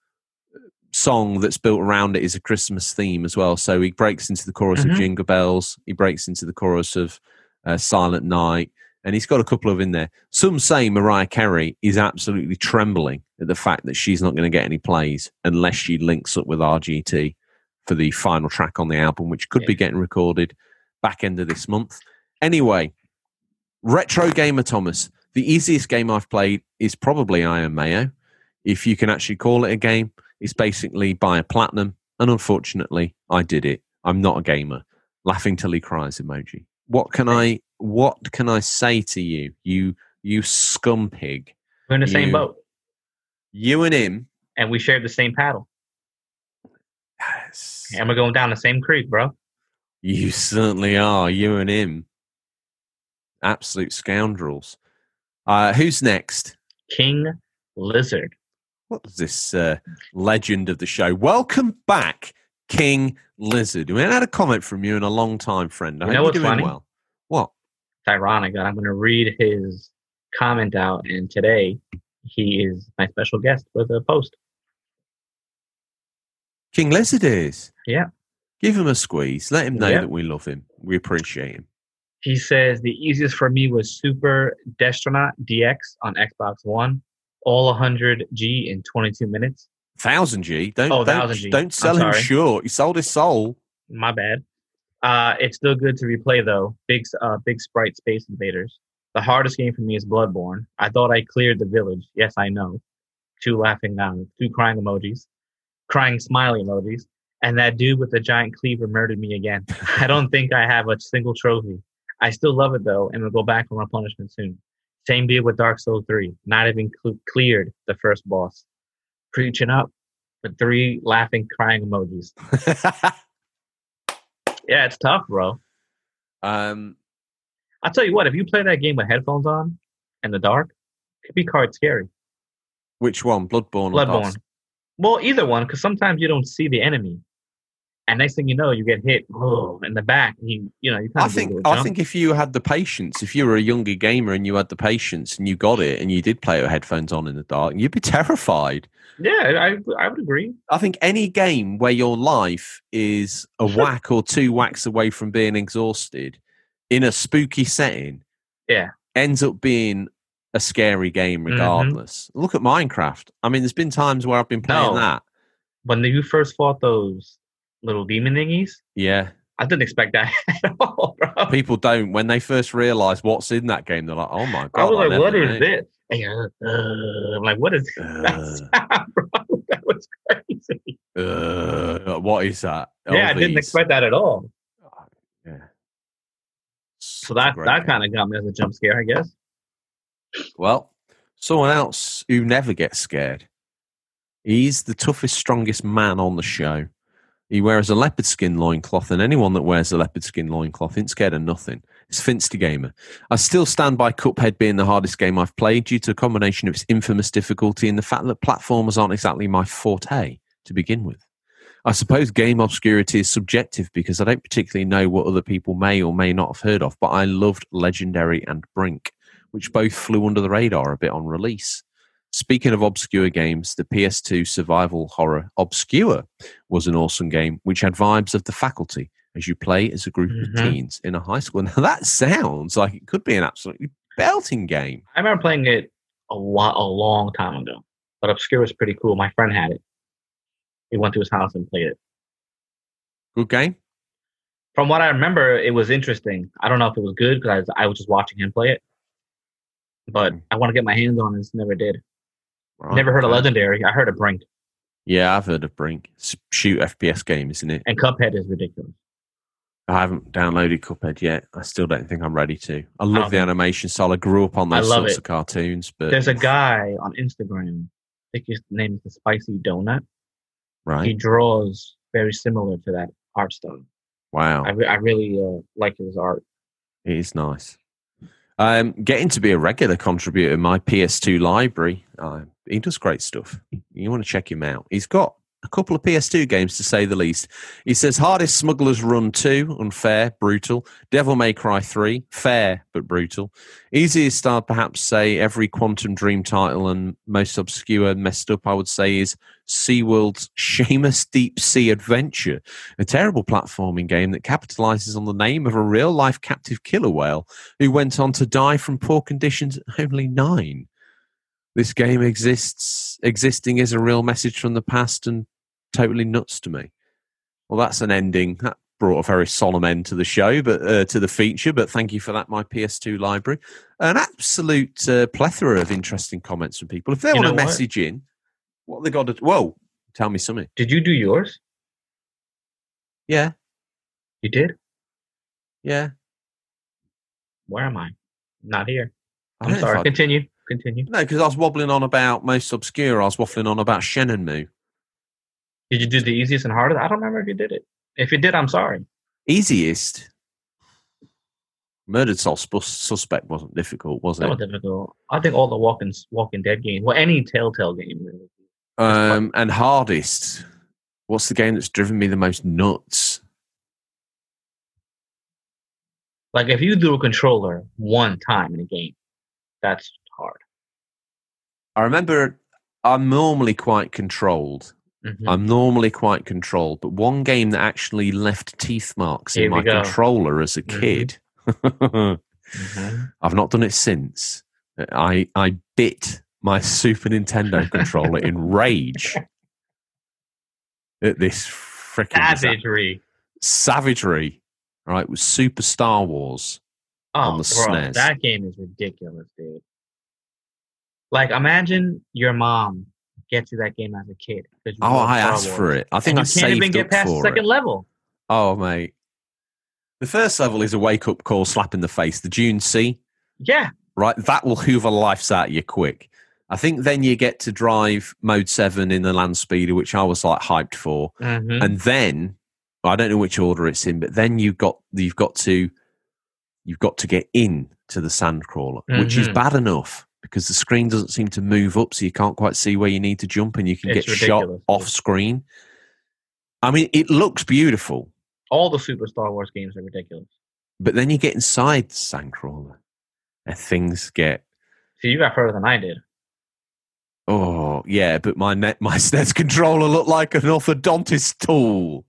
song that's built around it is a Christmas theme as well. So he breaks into the chorus Mhm. of Jingle Bells. He breaks into the chorus of uh, Silent Night, and he's got a couple of in there. Some say Mariah Carey is absolutely trembling at the fact that she's not going to get any plays unless she links up with RGT for the final track on the album, which could be getting recorded back end of this month. Anyway, retro gamer Thomas. The easiest game I've played is probably Iron Mayo. If you can actually call it a game, it's basically buy a platinum, and unfortunately, I did it. I'm not a gamer. Laughing till he cries emoji. What can I? What can I say to you? You you scum pig. We're in the same boat, You and him. and we share the same paddle, Yes. and we're going down the same creek, bro. You certainly are. You and him. Absolute scoundrels. Uh, who's next? King Lizard. What was this uh, legend of the show? Welcome back, King Lizard. We haven't had a comment from you in a long time, friend. I You know what's doing funny? well. What? It's ironic that I'm going to read his comment out, and today he is my special guest for the post. King Lizard is. Yeah. Give him a squeeze. Let him know Yeah. that we love him. We appreciate him. He says the easiest for me was Super Destronaut DX on Xbox One, all 100G in 22 minutes. Thousand G. Don't Oh, don't, 1000G. don't sell him short. He sold his soul. My bad. Uh, it's still good to replay though. Big, uh, big sprite Space Invaders. The hardest game for me is Bloodborne. I thought I cleared the village. Yes, I know. Two laughing, um, two crying emojis, crying smiley emojis, and that dude with the giant cleaver murdered me again. I don't think I have a single trophy. I still love it though, and will go back for my punishment soon. Same deal with Dark Souls 3. Not even cl- cleared the first boss. Preaching up with three laughing, crying emojis. Yeah, it's tough, bro. um, I'll tell you what, if you play that game with headphones on in the dark, it could be card scary. which one? Bloodborne. or Bloodborne. Well, either one, because sometimes you don't see the enemy. And next thing you know, you get hit in the back. You, you know, you kind I think I think if you had the patience, if you were a younger gamer and you had the patience and you got it and you did play it with headphones on in the dark, you'd be terrified. Yeah, I, I would agree. I think any game where your life is a whack or two whacks away from being exhausted in a spooky setting, Yeah. ends up being a scary game Mhm. regardless. Look at Minecraft. I mean, there's been times where I've been playing No. that. When you first fought those little demon thingies, Yeah, I didn't expect that at all, bro. people don't when they first realize what's in that game. They're like, "Oh my god!" I was like, never what is knew." this? And uh, I'm like, what is that Uh, sound, bro? That was crazy. Uh, what is that? yeah, I didn't expect that at all. Yeah. So that that kind of got me as a jump scare, I guess. Well, someone else who never gets scared. He's the toughest, strongest man on the show. He wears a leopard skin loincloth, and anyone that wears a leopard skin loincloth ain't scared of nothing. It's Finster Gamer. I still stand by Cuphead being the hardest game I've played due to a combination of its infamous difficulty and the fact that platformers aren't exactly my forte to begin with. I suppose game obscurity is subjective because I don't particularly know what other people may or may not have heard of, but I loved Legendary and Brink, which both flew under the radar a bit on release. Speaking of obscure games, the PS2 survival horror Obscure was an awesome game which had vibes of the faculty as you play as a group Mhm. of teens in a high school. Now that sounds like it could be an absolutely belting game. I remember playing it a lot, a long time ago. But Obscure was pretty cool. My friend had it. He went to his house and played it. Good game? From what I remember, it was interesting. I don't know if it was good because I was, I was just watching him play it. But Mm. I want to get my hands on it. Never did. Right, Never heard of. Legendary. I heard of Brink. Yeah, I've heard of Brink. Shoot FPS game, isn't it? And Cuphead is ridiculous. I haven't downloaded Cuphead yet. I still don't think I'm ready to. I love Um, the animation style. I grew up on I those sorts it. of cartoons, but There's a guy on Instagram. I think his name is the Spicy Donut. Right. He draws very similar to that art style. Wow, I, re- I really uh, like his art. it is nice. Um, getting to be a regular contributor in my PS2 library. Uh, he does great stuff. You want to check him out. He's got a couple of PS2 games to say the least. He says Hardest Smuggler's Run 2, unfair, brutal. Devil May Cry 3, fair but brutal. Easiest I'd perhaps say every Quantic Dream title and most obscure messed up I would say is SeaWorld's Shamu's Deep Sea Adventure, a terrible platforming game that capitalizes on the name of a real life captive killer whale who went on to die from poor conditions at only nine. This game exists, existing is a real message from the past and totally nuts to me. Well, that's an ending. That brought a very solemn end to the show, but uh, to the feature. But thank you for that, my PS2 library. An absolute uh, plethora of interesting comments from people. If they You want to know what? message in, what they got to? Whoa, tell me something. Did you do yours? Yeah, You did. yeah. Where am I? Not here. I'm don't know if sorry. I- Continue. Continue. No, because I was wobbling on about most obscure. I was waffling on about Shenmue. Did you do the easiest and hardest? I don't remember if you did it. If you did, I'm sorry. Easiest. Murdered Soul Sus- Suspect wasn't difficult, was That it? was difficult. I think all the Walking Walking Dead games, well, any Telltale game, really. Um, and hardest. What's the game that's driven me the most nuts? Like if you do a controller one time in a game, that's hard. I remember I'm normally quite controlled. Mhm. I'm normally quite controlled, but one game that actually left teeth marks Here in my go. controller as a Mhm. kid. Mhm. I've not done it since. I I bit my Super Nintendo controller in rage at this freaking Savagery. savagery. Right, it was Super Star Wars. Oh, on the bro, SNES. that game is ridiculous, dude. Like, imagine your mom gets to that game as a kid. Oh, I asked for it. I think and I you can't saved even get past the second it. level. Oh, mate. The first level is a wake up call, slap in the face. The Dune Sea, Yeah, right? That will hoover life's out of you quick. I think then you get to drive Mode 7 in the Land Speeder, which I was like hyped for. Mhm. And then I don't know which order it's in, but then you've got you've got to you've got to get in to the sandcrawler, which is Mhm. bad enough because the screen doesn't seem to move up, so you can't quite see where you need to jump, and you can It's get shot off screen. I mean, it looks beautiful, all the Super Star Wars games are ridiculous. but then you get inside the sandcrawler, and things get See, you got further than I did. oh yeah. But my net my SNES controller looked like an orthodontist tool.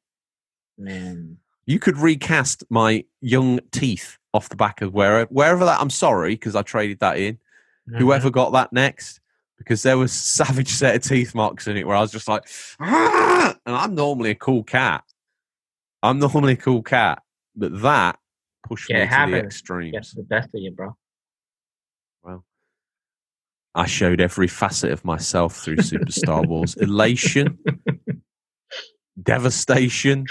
Man, You could recast my young teeth off the back of wherever wherever that. I'm sorry because I traded that in. Mhm. Whoever got that next, because there was savage set of teeth marks in it where I was just like, "Ah!" and I'm normally a cool cat. I'm normally a cool cat, but that pushed Yeah, me to the extremes. gets the best of you, bro. Well, I showed every facet of myself through Super Star Wars: elation, devastation,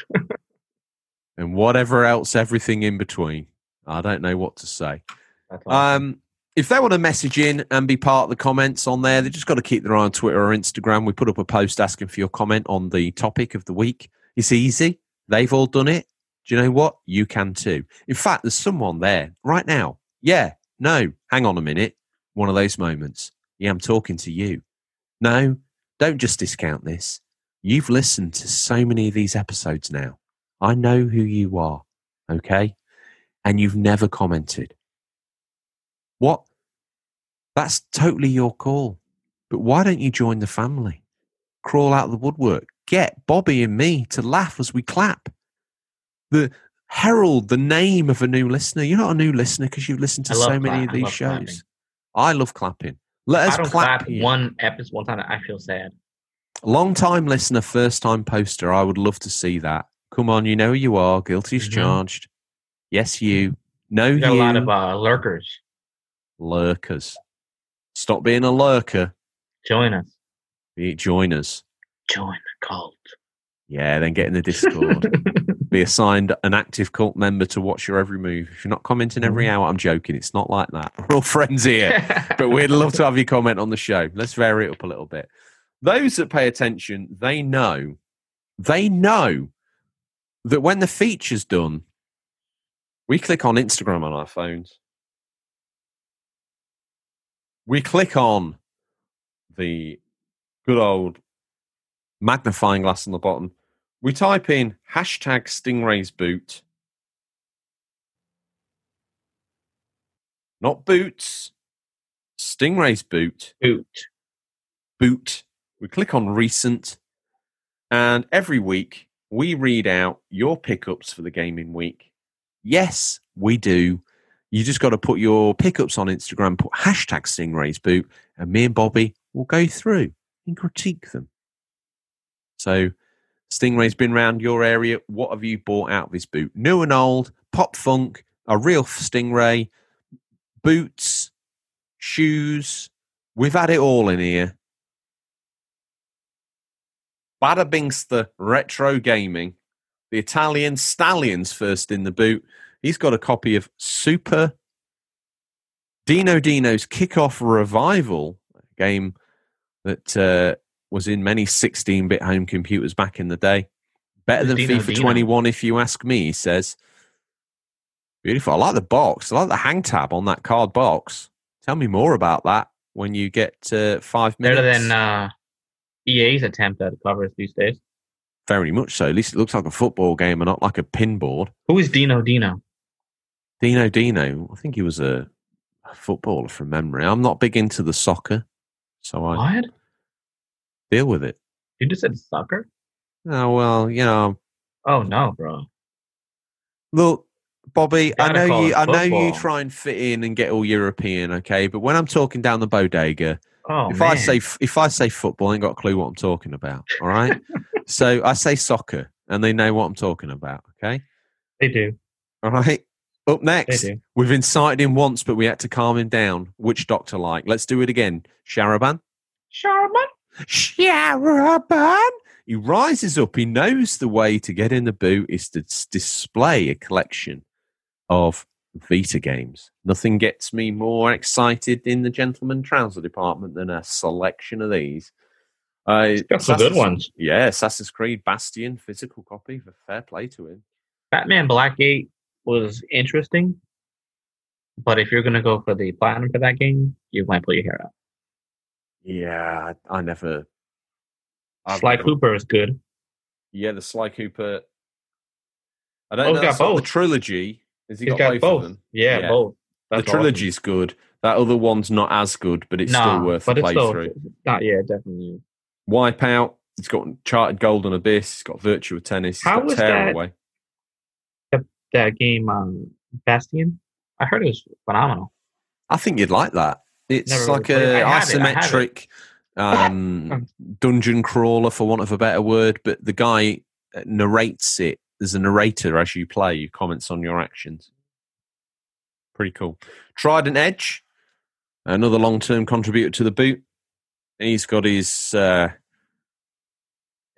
and whatever else, everything in between. I don't know what to say. Um, if they want to message in and be part of the comments on there, they just got to keep their eye on Twitter or Instagram. We put up a post asking for your comment on the topic of the week. It's easy. They've all done it. Do you know what? You can too. In fact, there's someone there right now. Yeah, no, hang on a minute. One of those moments. Yeah, I'm talking to you. No, don't just discount this. You've listened to so many of these episodes now. I know who you are, okay? And you've never commented. What? That's totally your call. But why don't you join the family? Crawl out of the woodwork. Get Bobby and me to laugh as we clap. The herald the name of a new listener. You're not a new listener because you've listened to so many clap- of these shows. clapping. I love clapping. Let us I don't clap. clap one episode one time. I feel sad. Long time listener, first time poster. I would love to see that. Come on, you know who you are. Guilty as Mhm. charged. Yes, you. No, you. Got you. a lot of uh, lurkers. lurkers. Stop being a lurker. Join us. Be us. Join the cult. Yeah, then get in the Discord. Be assigned an active cult member to watch your every move. If you're not commenting every mm-hmm. hour, I'm joking. It's not like that. We're all friends here. but we'd love to have you comment on the show. Let's vary it up a little bit. Those that pay attention, they know, they know that when the feature's done, we click on Instagram on our phones. We click on the good old magnifying glass on the bottom. We type in hashtag Stingrays boot. Not boots. Stingrays boot. Boot. Boot. We click on recent. And every week we read out your pickups for the gaming week. Yes, we do. You just got to put your pickups on Instagram, put hashtag Stingrays boot, and me and Bobby will go through and critique them. So, Stingray's been around your area. What have you bought out of this boot? New and old, pop funk, a real Stingray, boots, shoes. We've had it all in here. Bada Bingster Retro Gaming, the Italian Stallions first in the boot. He's got a copy of Super Dino Dino's Kickoff Revival, a game that uh, was in many 16 bit home computers back in the day. Better than Dino FIFA Dino? 21, if you ask me, he says. Beautiful. I like the box. I like the hang tab on that card box. Tell me more about that when you get uh, five minutes. Better than uh, EA's attempt at covers these days. Very much so. At least it looks like a football game and not like a pinboard. Who is Dino Dino? Dino Dino, I think he was a, a footballer from memory. I'm not big into the soccer, so I What? deal with it. You just said soccer? Oh, well, you know, Oh no, bro. look, Bobby, I Gotta know call you. it I know you football. try and fit in and get all European, okay. But when I'm talking down the bodega, Oh if man. I say if I say football, I ain't got a clue what I'm talking about. All right, so I say soccer, and they know what I'm talking about. Okay, they do, all right. Up next, we've incited him once, but we had to calm him down. Which doctor like? Let's do it again. Sharaban. Sharman? Sharaban. He rises up. He knows the way to get in the boot is to display a collection of Vita games. Nothing gets me more excited in the gentleman trouser department than a selection of these. Uh, Got some good Assassin's- ones. Yeah, Assassin's Creed Bastion, physical copy. For fair play to him. Batman Blackgate was interesting, but if you're gonna go for the platinum for that game, you might pull your hair out. Yeah, I, never. I've Sly never- Cooper is good. Yeah, the Sly Cooper. I don't Oh, know. got that's not the trilogy. Has he He's got, got both, both. Yeah, Yeah. both. The That's awesome. good. That other one's not as good, but it's Nah, still worth but a playthrough. not. Yeah, definitely. Wipeout. It's got Charted Golden Abyss. It's got Virtua Tennis. It's How got was Tearaway. That game, um, Bastion. I heard it was phenomenal. I think you'd like that. It's Never like really a I have it, isometric um, dungeon crawler, for want of a better word. But the guy uh, narrates it. There's a narrator as you play. Who comments on your actions. Pretty cool. Trident Edge, another long-term contributor to the boot. He's got his uh,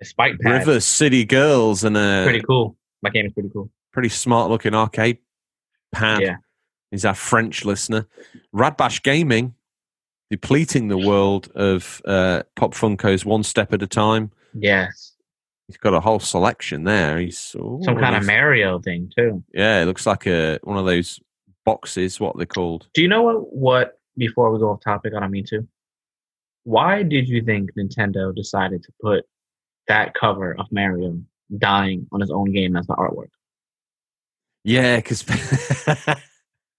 Spike Pad. River City Girls and a Pretty cool. That game is pretty cool. Pretty smart looking arcade pad. Yeah. He's our French listener. Radbash Gaming, depleting the world of uh, Pop Funkos one step at a time. Yes. He's got a whole selection there. He's ooh, Some kind of Mario thing too. yeah. It looks like a one of those boxes. What they're they called? Do you know what? What before we go off topic, I don't mean to. Why did you think Nintendo decided to put that cover of Mario dying on his own game as the artwork? Yeah, because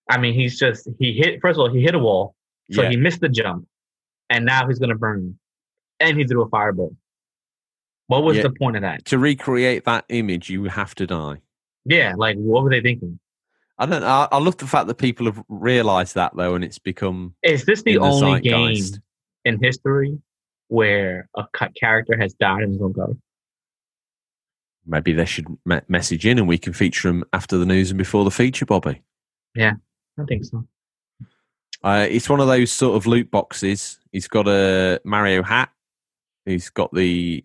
I mean, he's just he hit. First of all, he hit a wall, so yeah, he missed the jump, and now he's gonna burn, and he threw a fireball. What was Yeah. the point of that? to recreate that image, you have to die. Yeah, like what were they thinking? I don't. I, I love the fact that people have realised that though, and it's become Is this the the only game in history where a cut character has died in his own cover? Maybe they should me- message in and we can feature them after the news and before the feature, Bobby. Yeah, I think so. Uh, it's one of those sort of loot boxes. He's got a Mario hat. He's got the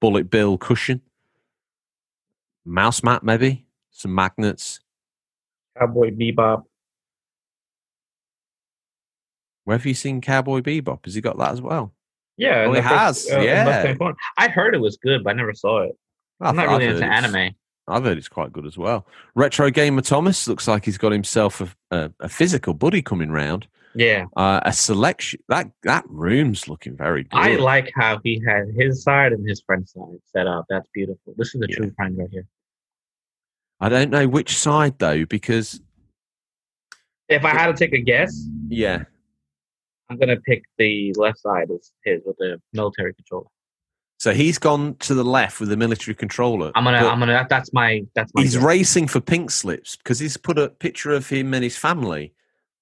bullet bill cushion, mouse mat, maybe some magnets. Cowboy Bebop. Where have you seen Cowboy Bebop? Has he got that as well? Yeah, Oh, in it the first- has, in the yeah. I heard it was good, but I never saw it. I'm not really into anime. I've heard it's quite good as well. Retro Gamer Thomas looks like he's got himself a, a, a physical buddy coming round. Yeah, Uh, a selection that that room's looking very good. I like how he had his side and his friend's side set up. That's beautiful. This is a Yeah. true friend right here. I don't know which side though, because If I had to take a guess, yeah, I'm gonna pick the left side as his with the military controller. So he's gone to the left with the military controller. I'm gonna, I'm gonna. That's my, that's my. he's guess. racing for pink slips because he's put a picture of him and his family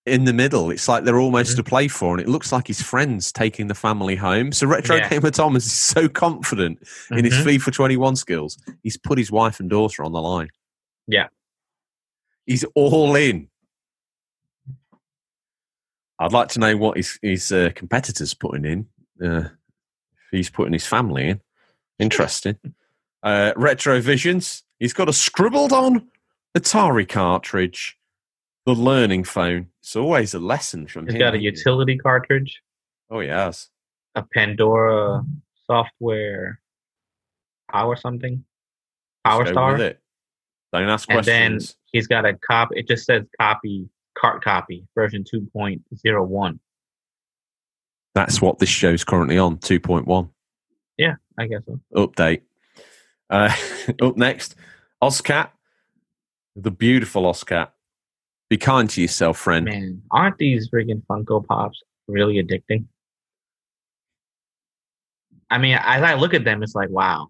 in the middle. It's like they're almost Mhm. to play for, and it looks like his friends taking the family home. So Retro Yeah. Gamer Thomas is so confident in his Mhm. FIFA 21 skills, he's put his wife and daughter on the line. Yeah. He's all in. I'd like to know what his, his uh, competitors putting in. Uh, he's putting his family in. Interesting. Uh, Retro Visions. He's got a scribbled on Atari cartridge. The learning phone. It's always a lesson from He's him. got a it? utility cartridge, Oh, has. a Pandora software power something, Power with Star, it. Don't ask questions. and then he's got a copy. It just says copy, cart copy, version two point zero one. That's what this show's currently on 2.1 Yeah, I guess so. update. Uh, up next, Oscat. The beautiful Oscat. Be kind to yourself, friend. Man, aren't these freaking Funko Pops really addicting? I mean, as I look at them, it's like, wow.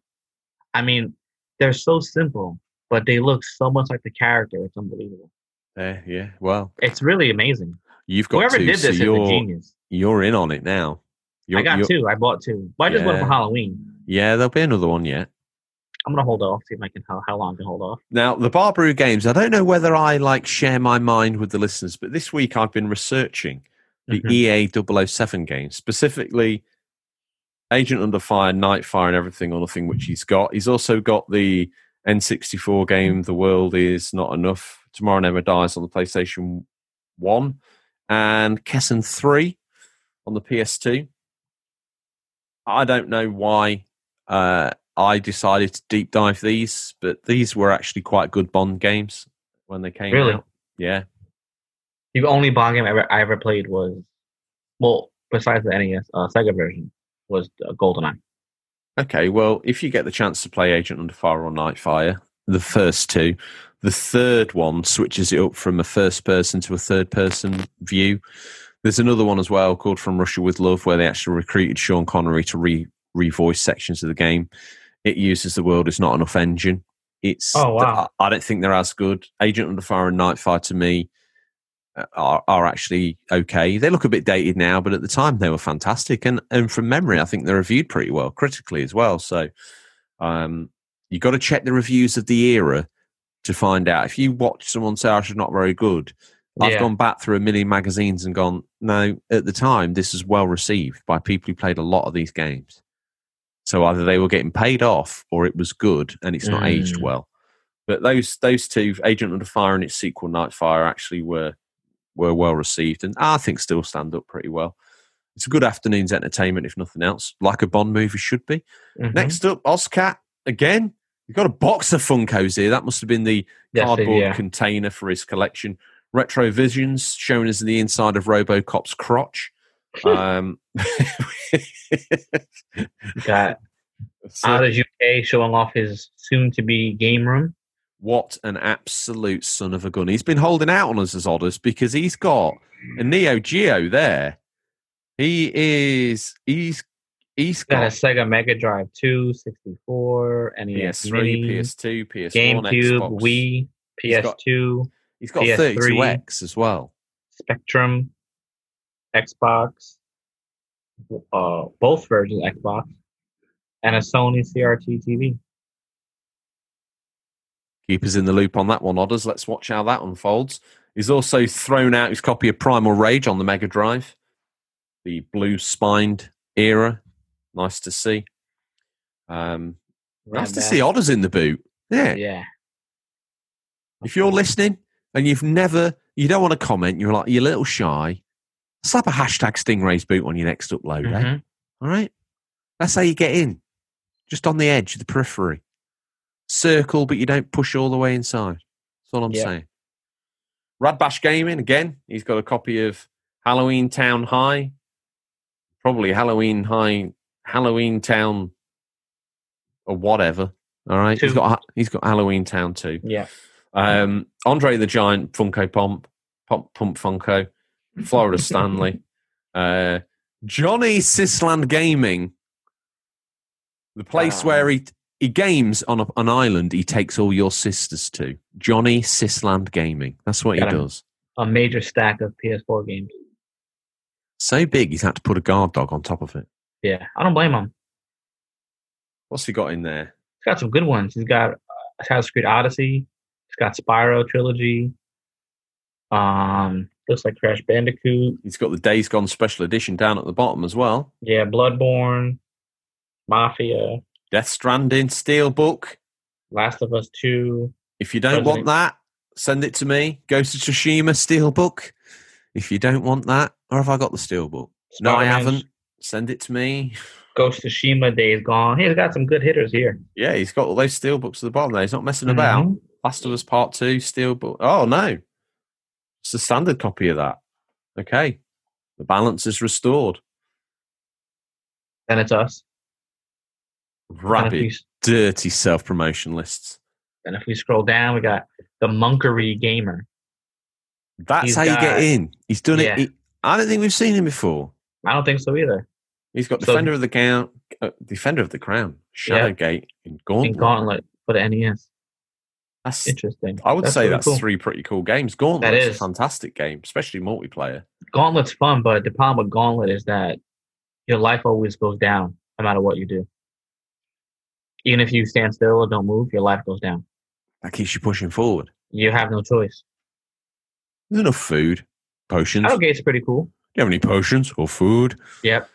I mean, they're so simple, but they look so much like the character. It's unbelievable. Uh, yeah, well, It's really amazing. you've got Whoever did so this is a genius. You're in on it now. You're, I got two. I bought two. But I just went for Halloween. Yeah, there'll be another one yet. I'm gonna hold off. See if I can how, how long I can hold off. Now, the Barbaroo games, I don't know whether I like share my mind with the listeners, but this week I've been researching the Mhm. EA 007 games, specifically Agent Under Fire, Nightfire, and everything or nothing, which he's got. He's also got the N64 game, The World Is Not Enough, Tomorrow Never Dies on the PlayStation 1, and Kessen 3 on the PS2. I don't know why uh, I decided to deep dive these, but these were actually quite good Bond games when they came Really? out. Yeah. The only Bond game I ever, I ever played was, well, besides the NES uh, Sega version, was uh, GoldenEye. Okay, well, if you get the chance to play Agent Under Fire or Nightfire, the first two, the third one switches it up from a first person to a third person view. There's another one as well called From Russia with Love, where they actually recruited Sean Connery to re revoice sections of the game. It uses the world is not enough engine. It's Oh, wow. I I don't think they're as good. Agent Under Fire and Nightfire to me uh, are, are actually okay. They look a bit dated now, but at the time they were fantastic. And and from memory, I think they're reviewed pretty well critically as well. So um, you got to check the reviews of the era to find out. If you watch someone say, "I should not very good," I've Yeah. gone back through a million magazines and gone, "No." At the time, this was well received by people who played a lot of these games. So either they were getting paid off, or it was good and it's not aged Mm. well. But those those two, Agent Under Fire and its sequel, Nightfire, actually were were well received, and I think still stand up pretty well. It's a good afternoon's entertainment, if nothing else, like a Bond movie should be. Mhm. Next up, Oscat again. You've got a box of Funkos here. That must have been the cardboard yeah. container for his collection. Retro Visions showing us the inside of Robocop's crotch. um, Got so out of UK showing off his soon-to-be game room. what an absolute son of a gun. He's been holding out on us as odders because he's got a Neo Geo there. He is he's he's Got a Sega Mega Drive 2, 64, NES PS3, Mini, PS2, PS1, GameCube, Xbox. Wii, He's got- PS2, He's got PS3. 32X as well. Spectrum, Xbox, uh, both versions of Xbox, and a Sony CRT TV. Keep us in the loop on that one, Odders. Let's watch how that unfolds. He's also thrown out his copy of Primal Rage on the Mega Drive, the blue spined era. Nice to see. Um, nice to see. Odders in the boot. Yeah. Yeah. If you're listening and you've never, you don't want to comment, you're like, you're a little shy, slap a hashtag Stingray's boot on your next upload, eh? Mhm. All right? That's how you get in. Just on the edge, the periphery. Circle, but you don't push all the way inside. That's all I'm Yeah. saying. Radbash Gaming, again, he's got a copy of Halloween Town High, probably Halloween High, Halloween Town, or whatever. All right, he's Two. got he's got Halloween Town too. Yeah. Um, Andre the Giant, Funko Pump, Pump, Pump Funko, Florida Stanley, uh, Johnny Sisland Gaming, the place Wow. where he he games on a, an island. He takes all your sisters to Johnny Sisland Gaming. That's what Got he him. does. A major stack of PS4 games. So big, he's had to put a guard dog on top of it. Yeah. I don't blame him. What's he got in there? He's got some good ones. He's got uh, Assassin's Creed Odyssey. He's got Spyro trilogy. Um, looks like Crash Bandicoot. He's got the Days Gone special edition down at the bottom as well. Yeah, Bloodborne, Mafia, Death Stranding, Steelbook. Last of Us Two. If you don't want that, send it to me. Ghost of Tsushima Steelbook. If you don't want that, or have I got the Steelbook? No, I haven't. Send it to me. Ghost of Tsushima Days Gone. He's got some good hitters here. Yeah, he's got all those Steelbooks at the bottom there. He's not messing about. Last of Us Part 2, Steelbook. Oh, no. It's a standard copy of that. Okay. The balance is restored. Then it's us. And Rapid, we, dirty self promotion lists. and if we scroll down, we got the Monkery Gamer. That's He's how you get in. He's done Yeah. it. He- I don't think we've seen him before. I don't think so either. He's got So- Defender of the Crown, uh, Defender of the Crown, Shadowgate, and In Gauntlet. Gauntlet for the NES. That's, Interesting. I would That's say really that's cool. three pretty cool games. Gauntlet's a fantastic game, especially multiplayer. Gauntlet's fun, but the problem with Gauntlet is that your life always goes down no matter what you do. Even if you stand still or don't move, your life goes down. That keeps you pushing forward. You have no choice. There's enough food, potions. Do Shadowgate's pretty cool. Do you have any potions or food? Yep.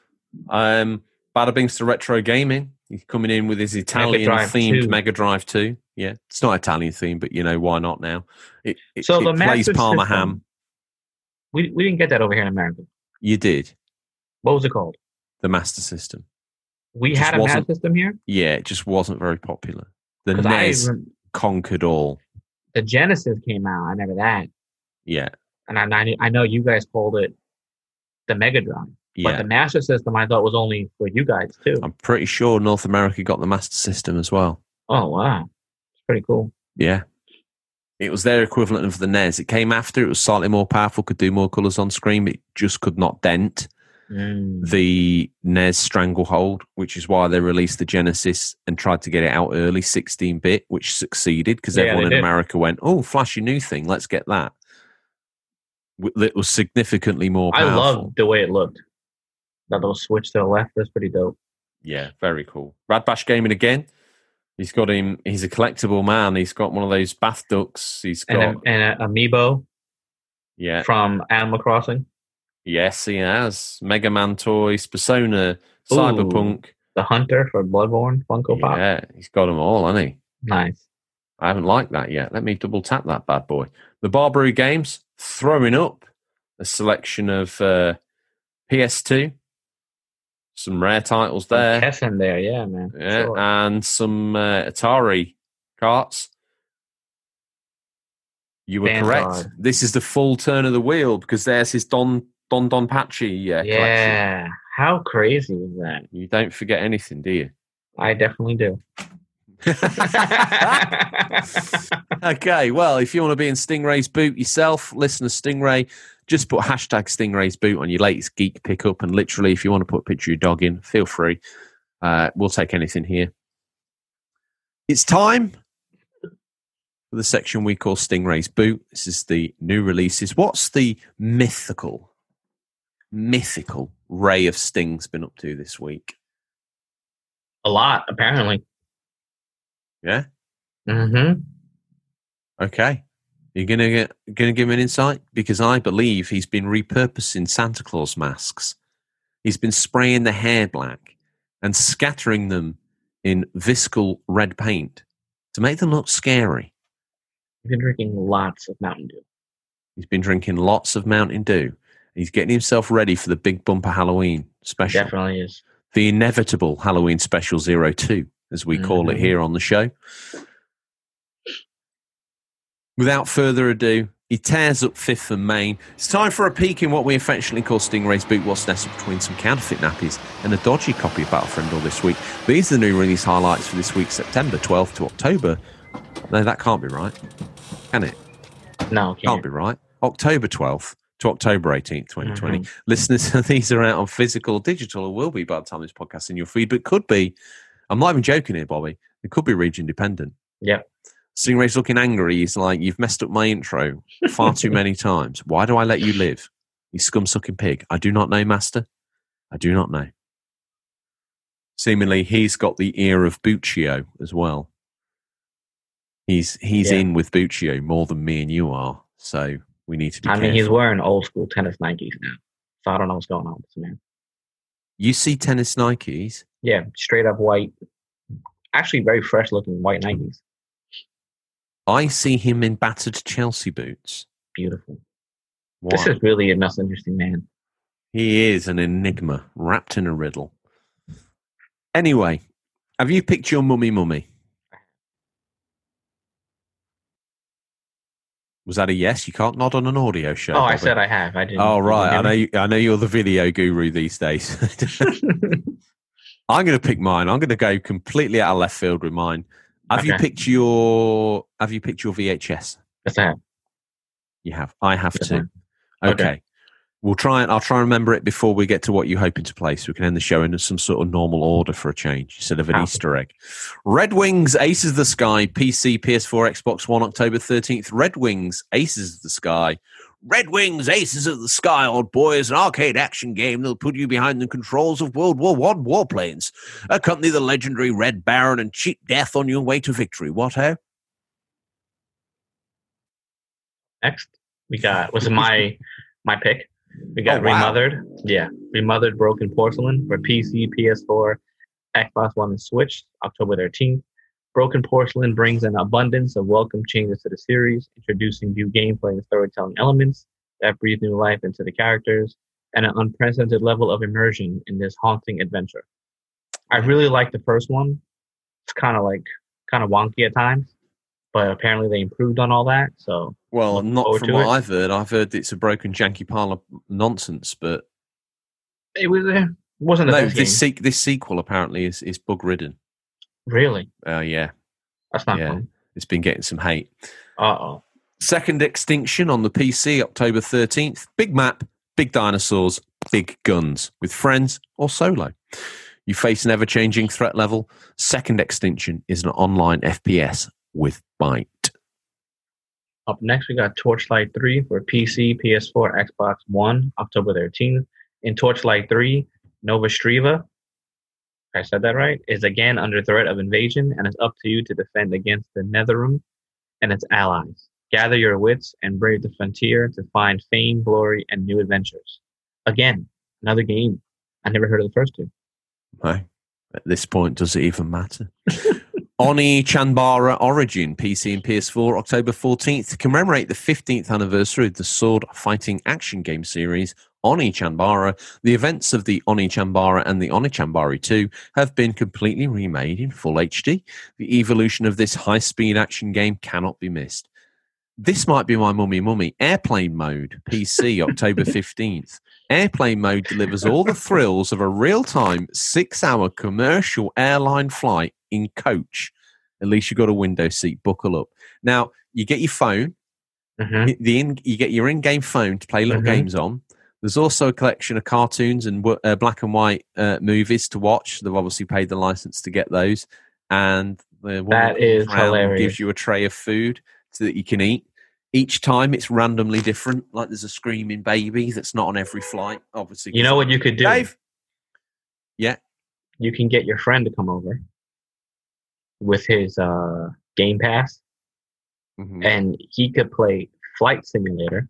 Um, Bada Binks to Retro Gaming. He's coming in with his Italian themed 2. Mega Drive 2. Yeah, it's not Italian themed, but you know, why not now? It, it, So it the plays Parma System- Ham. We we didn't get that over here in America. You did. What was it called? The Master System. We had a Master System here. Yeah, it just wasn't very popular. The NES conquered all. the Genesis came out. I remember that, Yeah, and I I, I know you guys called it the Mega Drive, but the Master System I thought was only for you guys too. I'm pretty sure North America got the Master System as well. oh wow, it's pretty cool. Yeah. It was their equivalent of the NES. It came after, it was slightly more powerful, could do more colours on screen, it just could not dent Mm. the NES stranglehold, which is why they released the Genesis and tried to get it out early, 16 bit, which succeeded because Yeah, everyone in did. America went, oh, flashy new thing, let's get that. It was significantly more I powerful. love the way it looked. That little switch to the left. That's pretty dope. Yeah, very cool. Rad Bash Gaming again. He's got him. He's a collectible man. He's got one of those bath ducks. He's got And a, and a amiibo yeah, from Animal Crossing, yes, he has Mega Man toys, Persona, Cyberpunk. the Hunter for Bloodborne, Funko Pop. Yeah, he's got them all, hasn't he? Nice. I haven't liked that yet. Let me double tap that bad boy. The Barbary Games throwing up a selection of uh, PS2, some rare titles there. Kessen there, yeah, man. Yeah, Sure. and some uh, Atari carts. You were correct. This is the full turn of the wheel because there's his Don Don Don Patchy uh, collection. yeah. How crazy was that? You don't forget anything, do you? I definitely do. okay, well, if you want to be in Stingray's boot yourself, listen to Stingray. Just put hashtag Stingray's boot on your latest geek pickup, and literally, if you want to put a picture of your dog in, feel free. Uh, we'll take anything here. It's time for the section we call Stingray's boot. This is the new releases. What's the mythical, mythical Ray of Stings been up to this week? A lot, apparently. Yeah. Mm-hmm. Okay. You're gonna get, gonna give him an insight because I believe he's been repurposing Santa Claus masks. He's been spraying the hair black and scattering them in viscal red paint to make them look scary. I've been drinking lots of Mountain Dew. He's been drinking lots of Mountain Dew. He's getting himself ready for the big bumper Halloween special, Definitely is. the inevitable Halloween special zero two, as we call it Mhm. here on the show. Without further ado, He tears up Fifth and Main. It's time for a peek in what we affectionately call Stingray's boot, what's nestled between some counterfeit nappies and a dodgy copy of Battlefriend all this week. These are the new release highlights for this week, September 12th to October. No, that can't be right. Can it? No, Can't can't. be right. October 12th to October 18th, 2020. Mm-hmm. Listeners, these are out on physical, digital, or will be by the time this podcast in your feed, but could be. I'm not even joking here, Bobby. It could be region dependent. Yep. Stingray's looking angry. He's like, You've messed up my intro far too many times. Why do I let you live? You scum sucking pig. I do not know, Master. I do not know. Seemingly, he's got the ear of Buccio as well. He's he's Yeah. in with Buccio more than me and you are. So we need to be I careful. mean, he's wearing old school tennis Nikes now, so I don't know what's going on with this man. you see tennis Nikes. Yeah, straight up white, actually very fresh looking white Nikes. I see him in battered Chelsea boots. Beautiful. Why? This is really a most interesting man. He is an enigma wrapped in a riddle. Anyway, have you picked your mummy mummy? Was that a yes? You can't nod on an audio show. Oh, I said I have. I didn't. Oh right, I know. You, I know you're the video guru these days. I'm going to pick mine. I'm going to go completely out of left field with mine. Have you picked your Have you picked your VHS? Yes, I have. You have. I have Yes, Okay. Okay. We'll try and I'll try and remember it before we get to what you're hoping to play, so we can end the show in some sort of normal order for a change instead of an Ah. Easter egg. Red Wings, Aces of the Sky, PC, PS4, Xbox One, October 13th. Red Wings, Aces of the Sky. Red Wings, Aces of the Sky, old boy, is an arcade action game that'll put you behind the controls of World War One warplanes. Accompany the legendary Red Baron and cheat death on your way to victory. What, ho? Next, we got was it my my pick. We got Oh, wow. remothered. Yeah, remothered broken porcelain for PC, PS4, Xbox One, and Switch. October 13th. Broken Porcelain brings an abundance of welcome changes to the series, introducing new gameplay and storytelling elements that breathe new life into the characters, and an unprecedented level of immersion in this haunting adventure. I really like the first one. It's kind of like kind of wonky at times, but apparently they improved on all that. So Well, not from what it. I've heard. I've heard it's a broken janky pile of nonsense, but it was uh, wasn't no, this se- this sequel apparently is is bug ridden. Really. Uh, yeah, That's not Yeah. fun. it's been getting some hate. Uh oh. Second Extinction on the PC, October 13th. Big map, big dinosaurs, big guns, with friends or solo. You face an ever changing threat level. Second Extinction is an online FPS with bite. Up next, we got Torchlight 3 for PC, PS4, Xbox One, October 13th. In Torchlight 3, Nova Striva, I said that right, is again under threat of invasion, and it's up to you to defend against the Netherim and its allies. Gather your wits and brave the frontier to find fame, glory, and new adventures. Again, another game. I never heard of the first two. No. At this point, does it even matter? Onee Chanbara Origin, PC and PS4, October 14th, to commemorate the 15th anniversary of the sword fighting action game series Onee Chanbara. The events of the Onee Chanbara and the Oni Chanbari 2 have been completely remade in full HD. The evolution of this high speed action game cannot be missed. This might be my mummy mummy. Airplane mode, PC, October 15th. Airplane mode delivers all the thrills of a real time six hour commercial airline flight in coach. At least you've got a window seat, buckle up. Now, you get your phone, Mhm. the in, you get your in game phone to play little Mhm. games on. There's also a collection of cartoons and uh, black and white uh, movies to watch. They've obviously paid the license to get those. And the That is hilarious. gives you a tray of food so that you can eat. Each time it's randomly different. Like there's a screaming baby that's not on every flight. Obviously, You know what you could do? Dave. You can get your friend to come over with his uh, Game Pass, Mhm. and he could play Flight Simulator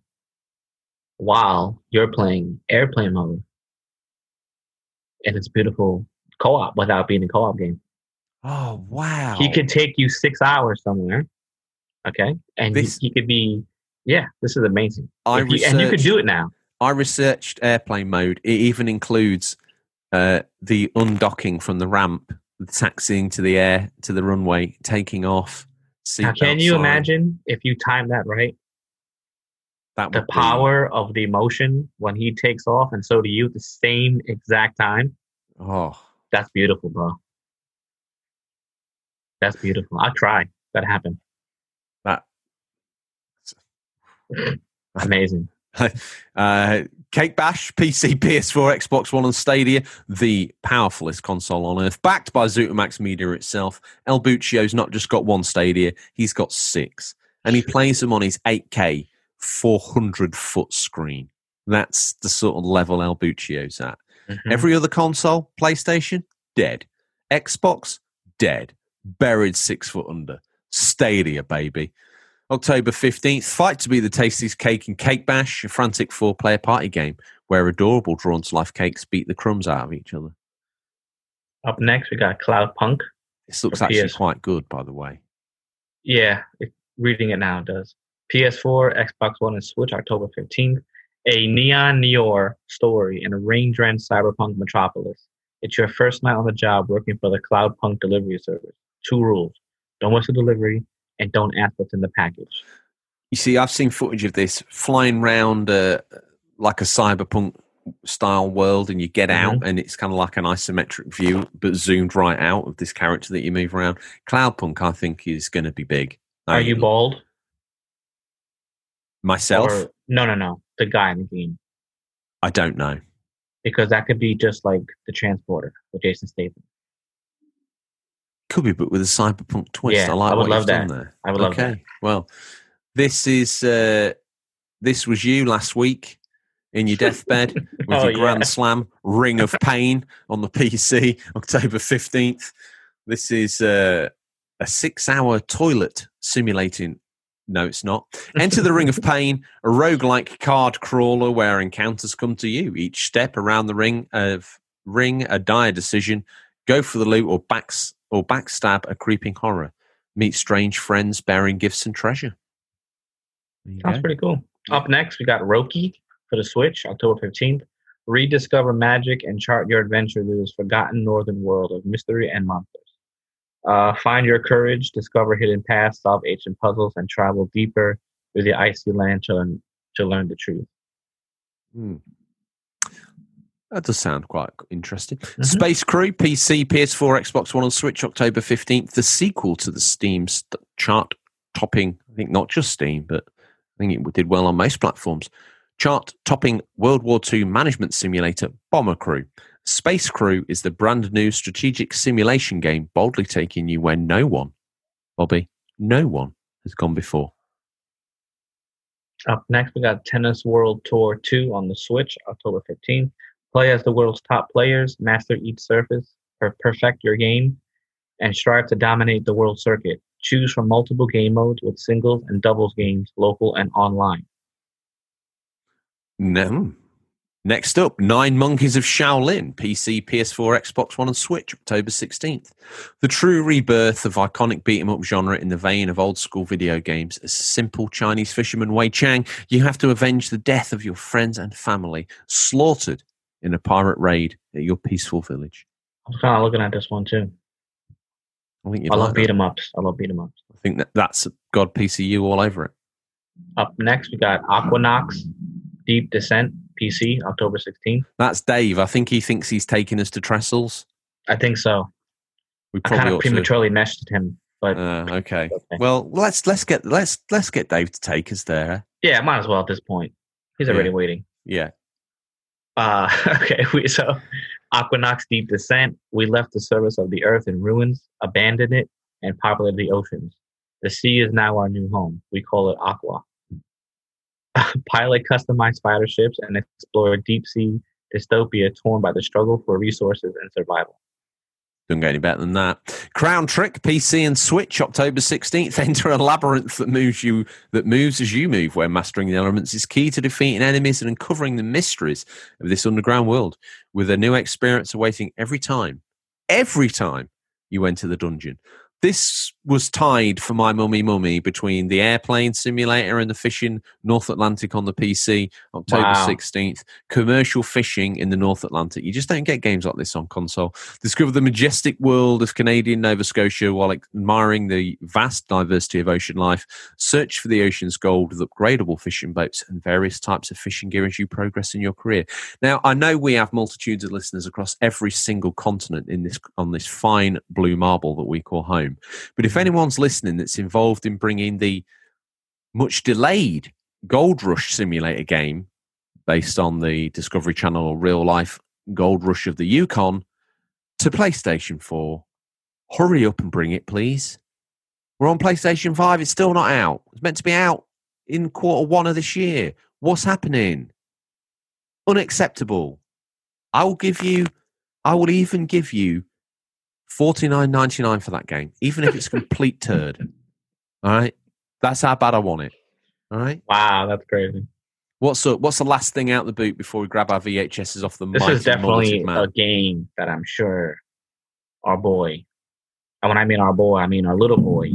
while you're playing Airplane Mode. And it's beautiful co-op without being a co-op game. Oh wow! He could take you six hours somewhere, okay, and he- This- he, could be, yeah, this is amazing. I you- and you could do it now. I researched airplane mode. It even includes uh, the undocking from the ramp, the taxiing to the air to the runway, taking off. Now, can you sign. imagine if you time that right? That the would be- power of the emotion when he takes off, and so do you the same exact time. Oh, That's beautiful, bro. That's beautiful. I'll cry. That happened. that. Amazing. Uh, Cake Bash, PC, PS4, Xbox One, and Stadia, the powerfulest console on earth, backed by ZutaMax Media itself. El Buccio's not just got one Stadia, he's got six. And he plays them on his 8K, 400 foot screen. That's the sort of level El Buccio's at. Mhm. Every other console, PlayStation, dead. Xbox, dead. Buried six foot under. Stadia, baby. October 15th, fight to be the tastiest cake and cake bash, a frantic four player party game where adorable drawn to life cakes beat the crumbs out of each other. Up next, we got Cloudpunk. This looks actually PS. quite good, by the way. Yeah, it, reading it now does. PS4, Xbox One, and Switch, October 15th. A Neon Noir story in a rain drenched cyberpunk metropolis. It's your first night on the job working for the Cloudpunk delivery service. Two rules don't miss a delivery and don't ask what's in the package. You see, I've seen footage of this flying round uh, like a cyberpunk style world, and you get out, and it's kind of like an isometric view, but zoomed right out of this character that you move around. Cloudpunk, I think, is going to be big. Are I- you bald? Myself? Or, no, no, no. The guy in the game. I don't know. Because that could be just like the transporter with Jason Statham. Could be, but with a cyberpunk twist. Yeah, I like I would what love you've done that. there. I would love okay. that. Well, this is uh, this was you last week in your deathbed with Oh, your yeah. Grand Slam Ring of Pain on the PC, October fifteenth. This is uh, a six-hour toilet simulating. No, it's not. Enter the Ring of Pain, a roguelike card crawler where encounters come to you. Each step around the ring of ring a dire decision. Go for the loot or backs or backstab a creeping horror. Meet strange friends bearing gifts and treasure. Sounds go. pretty cool. Up next, we got Roki for the Switch, October 15th. Rediscover magic and chart your adventure through this forgotten northern world of mystery and monsters. Uh, find your courage, discover hidden paths, solve ancient puzzles, and travel deeper through the icy land to learn, to learn the truth. Hmm. That does sound quite interesting. Mhm. Space Crew, PC, PS4, Xbox One, and Switch, October 15th. The sequel to the Steam st- chart topping, I think not just Steam, but I think it did well on most platforms. Chart topping World War II management simulator Bomber Crew. Space Crew is the brand new strategic simulation game boldly taking you where no one, Bobby, no one has gone before. Up next, we got Tennis World Tour 2 on the Switch, October 15th. Play as the world's top players, master each surface, per- perfect your game, and strive to dominate the world circuit. Choose from multiple game modes with singles and doubles games, local and online. No. Hmm, Next up, Nine Monkeys of Shaolin, PC, PS4, Xbox One, and Switch, October 16th. The true rebirth of iconic beat 'em up genre in the vein of old school video games. As simple Chinese fisherman Wei Cheng, you have to avenge the death of your friends and family slaughtered in a pirate raid at your peaceful village. I was kind of looking at this one too. I think I like love beat 'em ups. I love beat 'em ups. I think that that's God PCU all over it. Up next, we got Aquanox Deep Descent PC, October 16th. That's Dave. I think he thinks he's taking us to Trestles. I think so. We I kind of ought to. prematurely messaged him, but Uh, okay. okay. Well, let's let's get let's let's get Dave to take us there. yeah, might as well at this point. He's already Yeah. waiting. Yeah. Uh, okay, we, so Aquanox Deep Descent. We left the surface of the earth in ruins, abandoned it, and populated the oceans. The sea is now our new home. We call it Aqua. Pilot customized fighter ships and explore deep sea dystopia torn by the struggle for resources and survival. Doesn't get any better than that. Crown Trick, PC and Switch, October 16th. Enter a labyrinth that moves you that moves as you move, where mastering the elements is key to defeating enemies and uncovering the mysteries of this underground world, with a new experience awaiting every time. Every time you enter the dungeon. This was tied for my mummy mummy between the airplane simulator and the fishing North Atlantic on the PC, October Wow. 16th, commercial fishing in the North Atlantic. You just don't get games like this on console. Discover the majestic world of Canadian Nova Scotia while admiring the vast diversity of ocean life. Search for the ocean's gold with upgradable fishing boats and various types of fishing gear as you progress in your career. Now, I know we have multitudes of listeners across every single continent in this on this fine blue marble that we call home. But if anyone's listening that's involved in bringing the much delayed Gold Rush simulator game based on the Discovery Channel real life Gold Rush of the Yukon to PlayStation 4, hurry up and bring it, please. We're on PlayStation 5, it's still not out. It's meant to be out in quarter one of this year. What's happening? Unacceptable. I will give you, I will even give you forty nine ninety nine for that game, even if it's a complete turd. All right, that's how bad I want it. All right, Wow, that's crazy. what's the, what's the last thing out the boot before we grab our VHSs off the? This is definitely a game that I'm sure our boy, and when I mean our boy, I mean our little boy,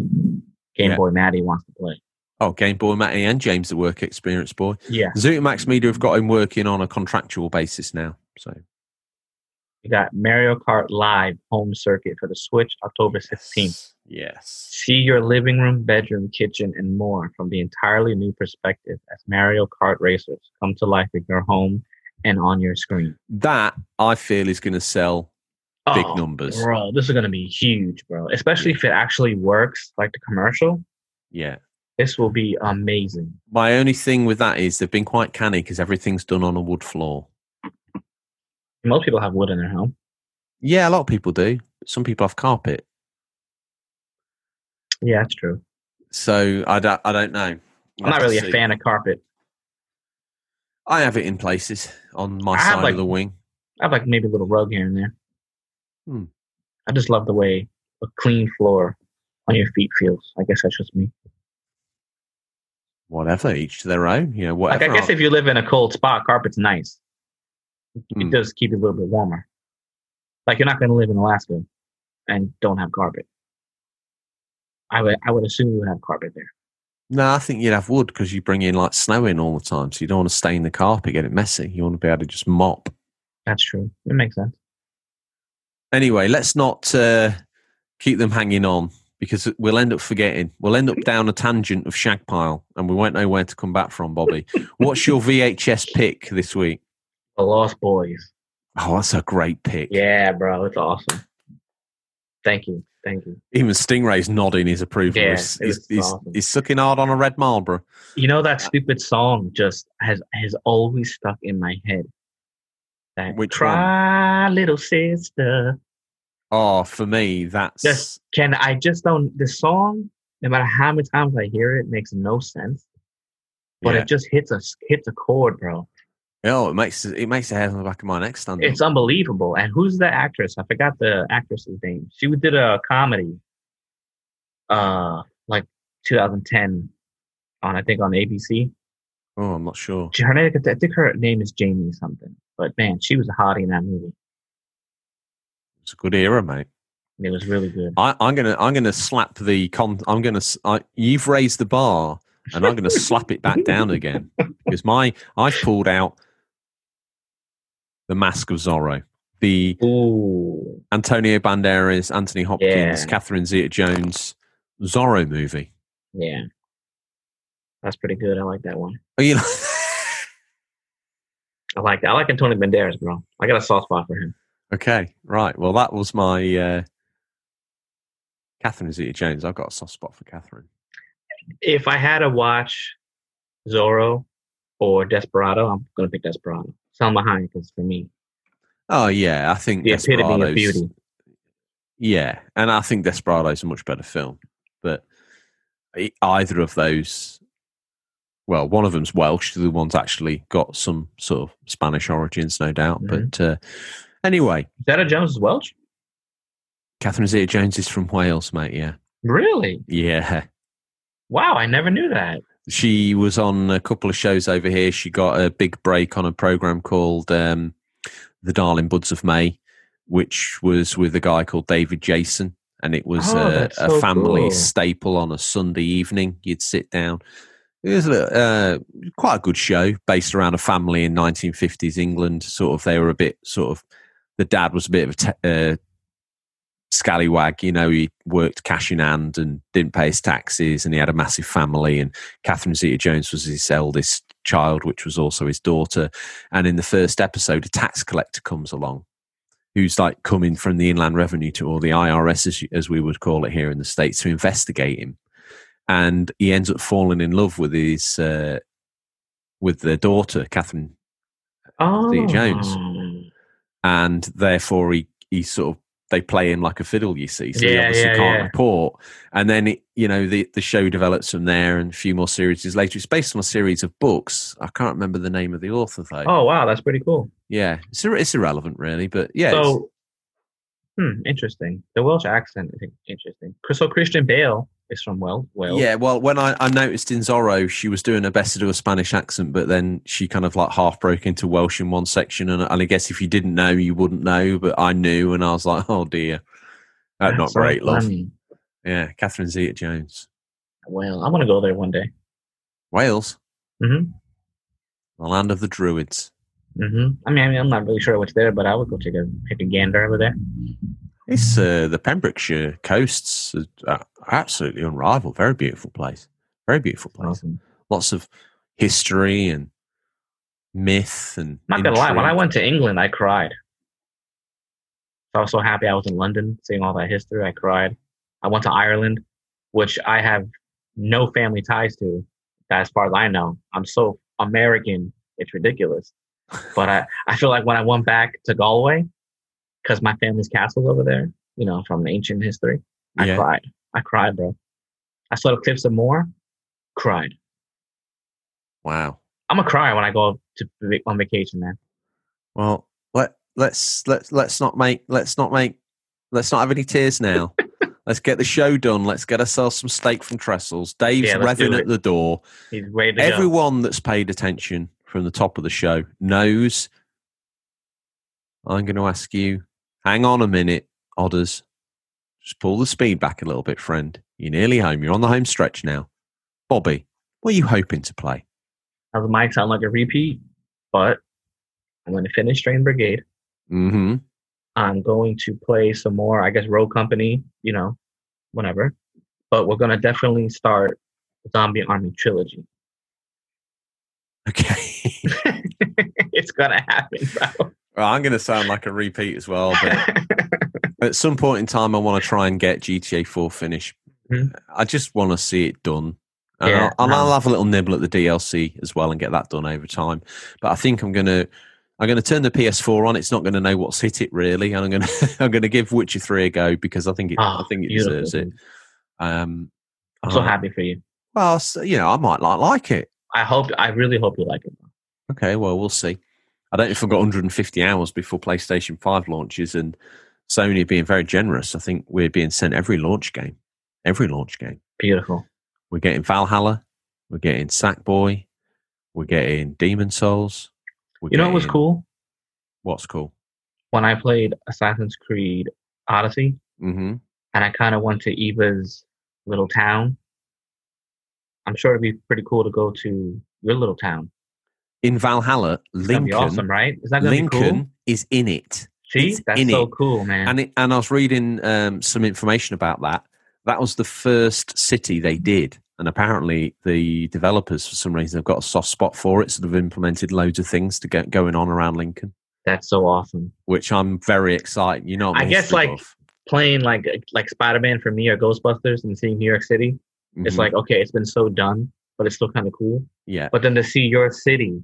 Game Yeah. Boy Maddie wants to play. Oh, Game Boy Matty and James, the work experience boy. Yeah, Zutamax Media have got him working on a contractual basis now. So we got Mario Kart Live Home Circuit for the Switch, October 16th. Yes. See your living room, bedroom, kitchen, and more from the entirely new perspective as Mario Kart racers come to life in your home and on your screen. That I feel is going to sell big Oh, numbers. Bro, this is going to be huge, bro. Especially if it actually works like the commercial. Yeah. This will be amazing. My only thing with that is they've been quite canny because everything's done on a wood floor. Most people have wood in their home. Yeah, a lot of people do. Some people have carpet. Yeah, that's true. So I don't, I don't know. I'm not really a fan of carpet. I have it in places on my I side like- of the wing. I have like maybe a little rug here and there. Hmm. I just love the way a clean floor on your feet feels. I guess that's just me. Whatever, each to their own. You know, whatever. Like. I guess if you live in a cold spot, carpet's nice. Hmm. It does keep it a little bit warmer. Like you're not going to live in Alaska and don't have carpet. I would I would assume you would have carpet there. no, I think you'd have wood because you bring in like snow in all the time, so you don't want to stain the carpet, get it messy. You want to be able to just mop. That's true. It makes sense. Anyway, let's not uh, keep them hanging on because we'll end up forgetting. We'll end up down a tangent of shag pile, and we won't know where to come back from, Bobby. What's your VHS pick this week? The Lost Boys. Oh, that's a great pick. Yeah, bro, it's awesome. Thank you, thank you. Even Stingray's nodding his approval. Yeah, he's, he's, he's, awesome. he's sucking hard on a red Marlboro. You know that stupid song just has has always stuck in my head. That Which cry, little sister. Oh, for me, that's Just can I just don't the song? No matter how many times I hear it, makes no sense. But yeah. it just hits a hits a chord, bro. Oh, it makes it makes the hair on the back of my neck stand. It's unbelievable. And who's the actress? I forgot the actress's name. She did a comedy, uh, like 2010, on I think on ABC. oh, I'm not sure. Her name, I think her name is Jamie something. But man, she was a hottie in that movie. It's a good era, mate. It was really good. I, I'm gonna I'm gonna slap the con. I'm gonna I, you've raised the bar, and I'm gonna slap it back down again because my I've pulled out the Mask of Zorro, the Ooh, Antonio Banderas, Anthony Hopkins, Yeah. Catherine Zeta-Jones Zorro movie. yeah, that's pretty good. I like that one. Oh, you know, I like that. I like Antonio Banderas, bro. I got a soft spot for him. okay, right. Well, that was my uh, Catherine Zeta-Jones. I've got a soft spot for Catherine. If I had to watch Zorro or Desperado, I'm gonna pick Desperado. Salma Hayek is for me Oh yeah, I think the epitome of beauty. Yeah, and I think Desperado's a much better film. But either of those, well, one of them's Welsh, the other one's actually got some sort of Spanish origins, no doubt. Mhm. But uh, anyway, Zeta Jones is Welsh. Catherine Zeta Jones is from Wales, mate. Yeah, Really? yeah. Wow, I never knew that. She was on a couple of shows over here. She got a big break on a program called um, The Darling Buds of May, which was with a guy called David Jason. and it was Oh, a, a so family cool. staple on a Sunday evening. You'd sit down. It was a, uh, quite a good show based around a family in 1950s England. Sort of, they were a bit sort of. The dad was a bit of a te- uh, scallywag. You know, he worked cash in hand and didn't pay his taxes, and he had a massive family. And Catherine Zeta-Jones was his eldest child, which was also his daughter. And in the first episode, a tax collector comes along, who's like coming from the Inland Revenue to or the IRS, as, as we would call it here in the states, to investigate him. And he ends up falling in love with his uh, with their daughter, Catherine Oh, Zeta-Jones. and therefore he he sort of they play him like a fiddle, you see. So he obviously yeah, can't yeah. report. And then it, you know the the show develops from there, and a few more series later. It's based on a series of books. I can't remember the name of the author though. Oh wow, that's pretty cool. Yeah, it's it's irrelevant really, but yeah. so, hmm, interesting. The Welsh accent is interesting. So Christian Bale is from Wales. Wales. Yeah, well, when I, I noticed in Zorro, she was doing her best to do a Spanish accent, but then she kind of like half broke into Welsh in one section. And, and I guess if you didn't know, you wouldn't know, but I knew, and I was like, oh dear. That's not great, love. funny. Yeah, Catherine Zeta Jones. Well, I'm gonna go there one day. Wales, Mm-hmm. the land of the Druids. Mm-hmm. I mean, I mean, I'm not really sure what's there, but I would go take a take a gander over there. It's uh, the Pembrokeshire coasts are absolutely unrivaled. Very beautiful place. Very beautiful place. Awesome. Lots of history and myth and. Not gonna lie, when I went to England, I cried. I was so happy I was in London, seeing all that history. I cried. I went to Ireland, which I have no family ties to. As far as I know, I'm so American. It's ridiculous. But I, I feel like when I went back to Galway, because my family's castle's over there, you know, from ancient history, I Yeah. cried. I cried, bro. I saw the cliffs of Moher, cried. Wow. I'm gonna cry when I go to on vacation, man. Well, let let's let's let's not make let's not make let's not have any tears now. let's get the show done. Let's get ourselves some steak from Trestles. Dave's Yeah, revving at the door. He's ready to go. Everyone that's paid attention from the top of the show knows. I'm going to ask you. Hang on a minute, Odders. Just pull the speed back a little bit, friend. You're nearly home. You're on the home stretch now. Bobby, what are you hoping to play? Now the mic sound like a repeat, but I'm going to finish Strange Brigade. Mm-hmm. I'm going to play some more, I guess, Rogue Company, you know, whatever. But we're going to definitely start Zombie Army Trilogy. Okay. it's going to happen, bro. Well, I'm going to sound like a repeat as well, but at some point in time, I want to try and get GTA 4 finished. Mhm. I just want to see it done. And, Yeah, I'll, and no. I'll have a little nibble at the DLC as well and get that done over time. But I think I'm going to. I'm going to turn the PS4 on. It's not going to know what's hit it really, and I'm going to I'm going to give Witcher Three a go because I think it I Oh, think it beautiful, deserves it. Um, I'm so uh, happy for you. Well, you know, I might like like it. I hope, I really hope you like it. Okay, well, we'll see. I don't know if I've got 150 hours before PlayStation 5 launches, and Sony are being very generous. I think we're being sent every launch game. Every launch game. Beautiful. We're getting Valhalla. We're getting Sackboy. We're getting Demon's Souls. You know what was cool? What's cool? When I played Assassin's Creed Odyssey, hmm and I kind of went to Eva's little town. I'm sure it'd be pretty cool to go to your little town. In Valhalla, It's Lincoln, awesome, right? Is that gonna be Lincoln cool? is in it. See, it's that's so it. cool, man. And it, and I was reading um, some information about that. That was the first city they did, and apparently the developers, for some reason, have got a soft spot for it, so they've implemented loads of things to get going on around Lincoln, that's so awesome. which I'm very excited. You know, I guess, like, buff. Playing like like Spider Man for me or Ghostbusters and seeing New York City, it's Mhm. like okay, it's been so done, but it's still kind of cool. yeah, But then to see your city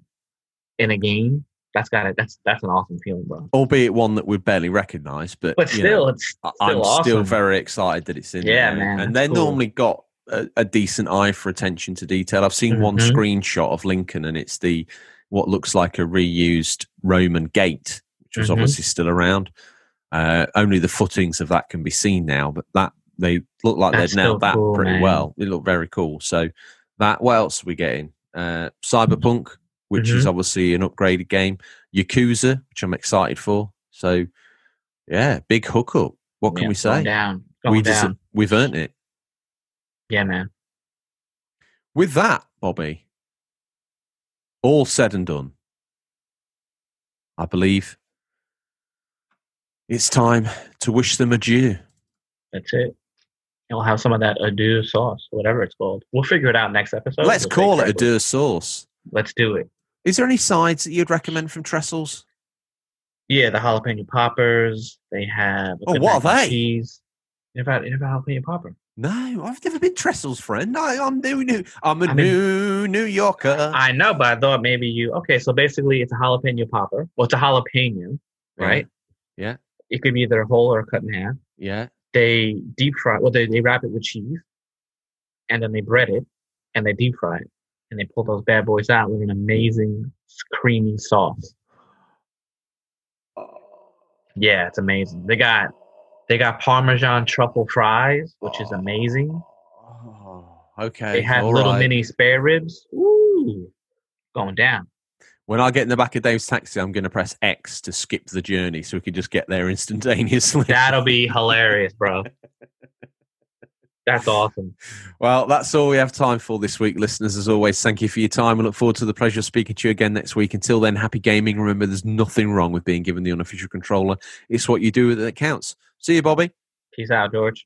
in a game, that's got it. That's that's an awesome feeling, bro. albeit one that we barely recognise, but But you know, still, it's still I'm awesome. still very excited that it's in Yeah, there. man, And they're cool. normally got a, a decent eye for attention to detail. I've seen one Mhm. screenshot of Lincoln, and it's the what looks like a reused Roman gate, which was Mhm. obviously still around. Uh, only the footings of that can be seen now, but that they look like That's they've nailed still that cool, pretty man. well. They look very cool. So that what else are we getting? Uh, Cyberpunk, which Mm-hmm. is obviously an upgraded game. Yakuza, which I'm excited for. So yeah, big hookup. What can Yeah, we say? Down. We just down. we've earned it. Yeah, man. With that, Bobby, all said and done, I believe it's time to wish them adieu. That's it. We'll have some of that adieu sauce, whatever it's called. We'll figure it out next episode. Let's We'll call it a sauce. Let's do it. Is there any sides that you'd recommend from Trestles? Yeah, the jalapeno poppers. They have. Oh, what are they? Cheese. You never you never jalapeno popper? No, I've never been Trestles' friend. I, I'm new, new. I'm a I mean- new New Yorker. I know, but I thought maybe you. Okay, so basically, it's a jalapeno popper. Well, it's a jalapeno, right? Yeah. It could be either whole or cut in half. yeah. They deep fry. Well, they, they wrap it with cheese, and then they bread it, and they deep fry it, and they pull those bad boys out with an amazing creamy sauce. Yeah, it's amazing. They got they got Parmesan truffle fries, which is amazing. Oh, okay. They have little right. mini spare ribs. Ooh, going down. When I get in the back of Dave's taxi, I'm going to press X to skip the journey so we can just get there instantaneously. That'll be hilarious, bro. That's awesome. Well, that's all we have time for this week, listeners. As always, thank you for your time. We look forward to the pleasure of speaking to you again next week. Until then, happy gaming. Remember, there's nothing wrong with being given the unofficial controller. It's what you do with it that counts. See you, Bobby. Peace out, George.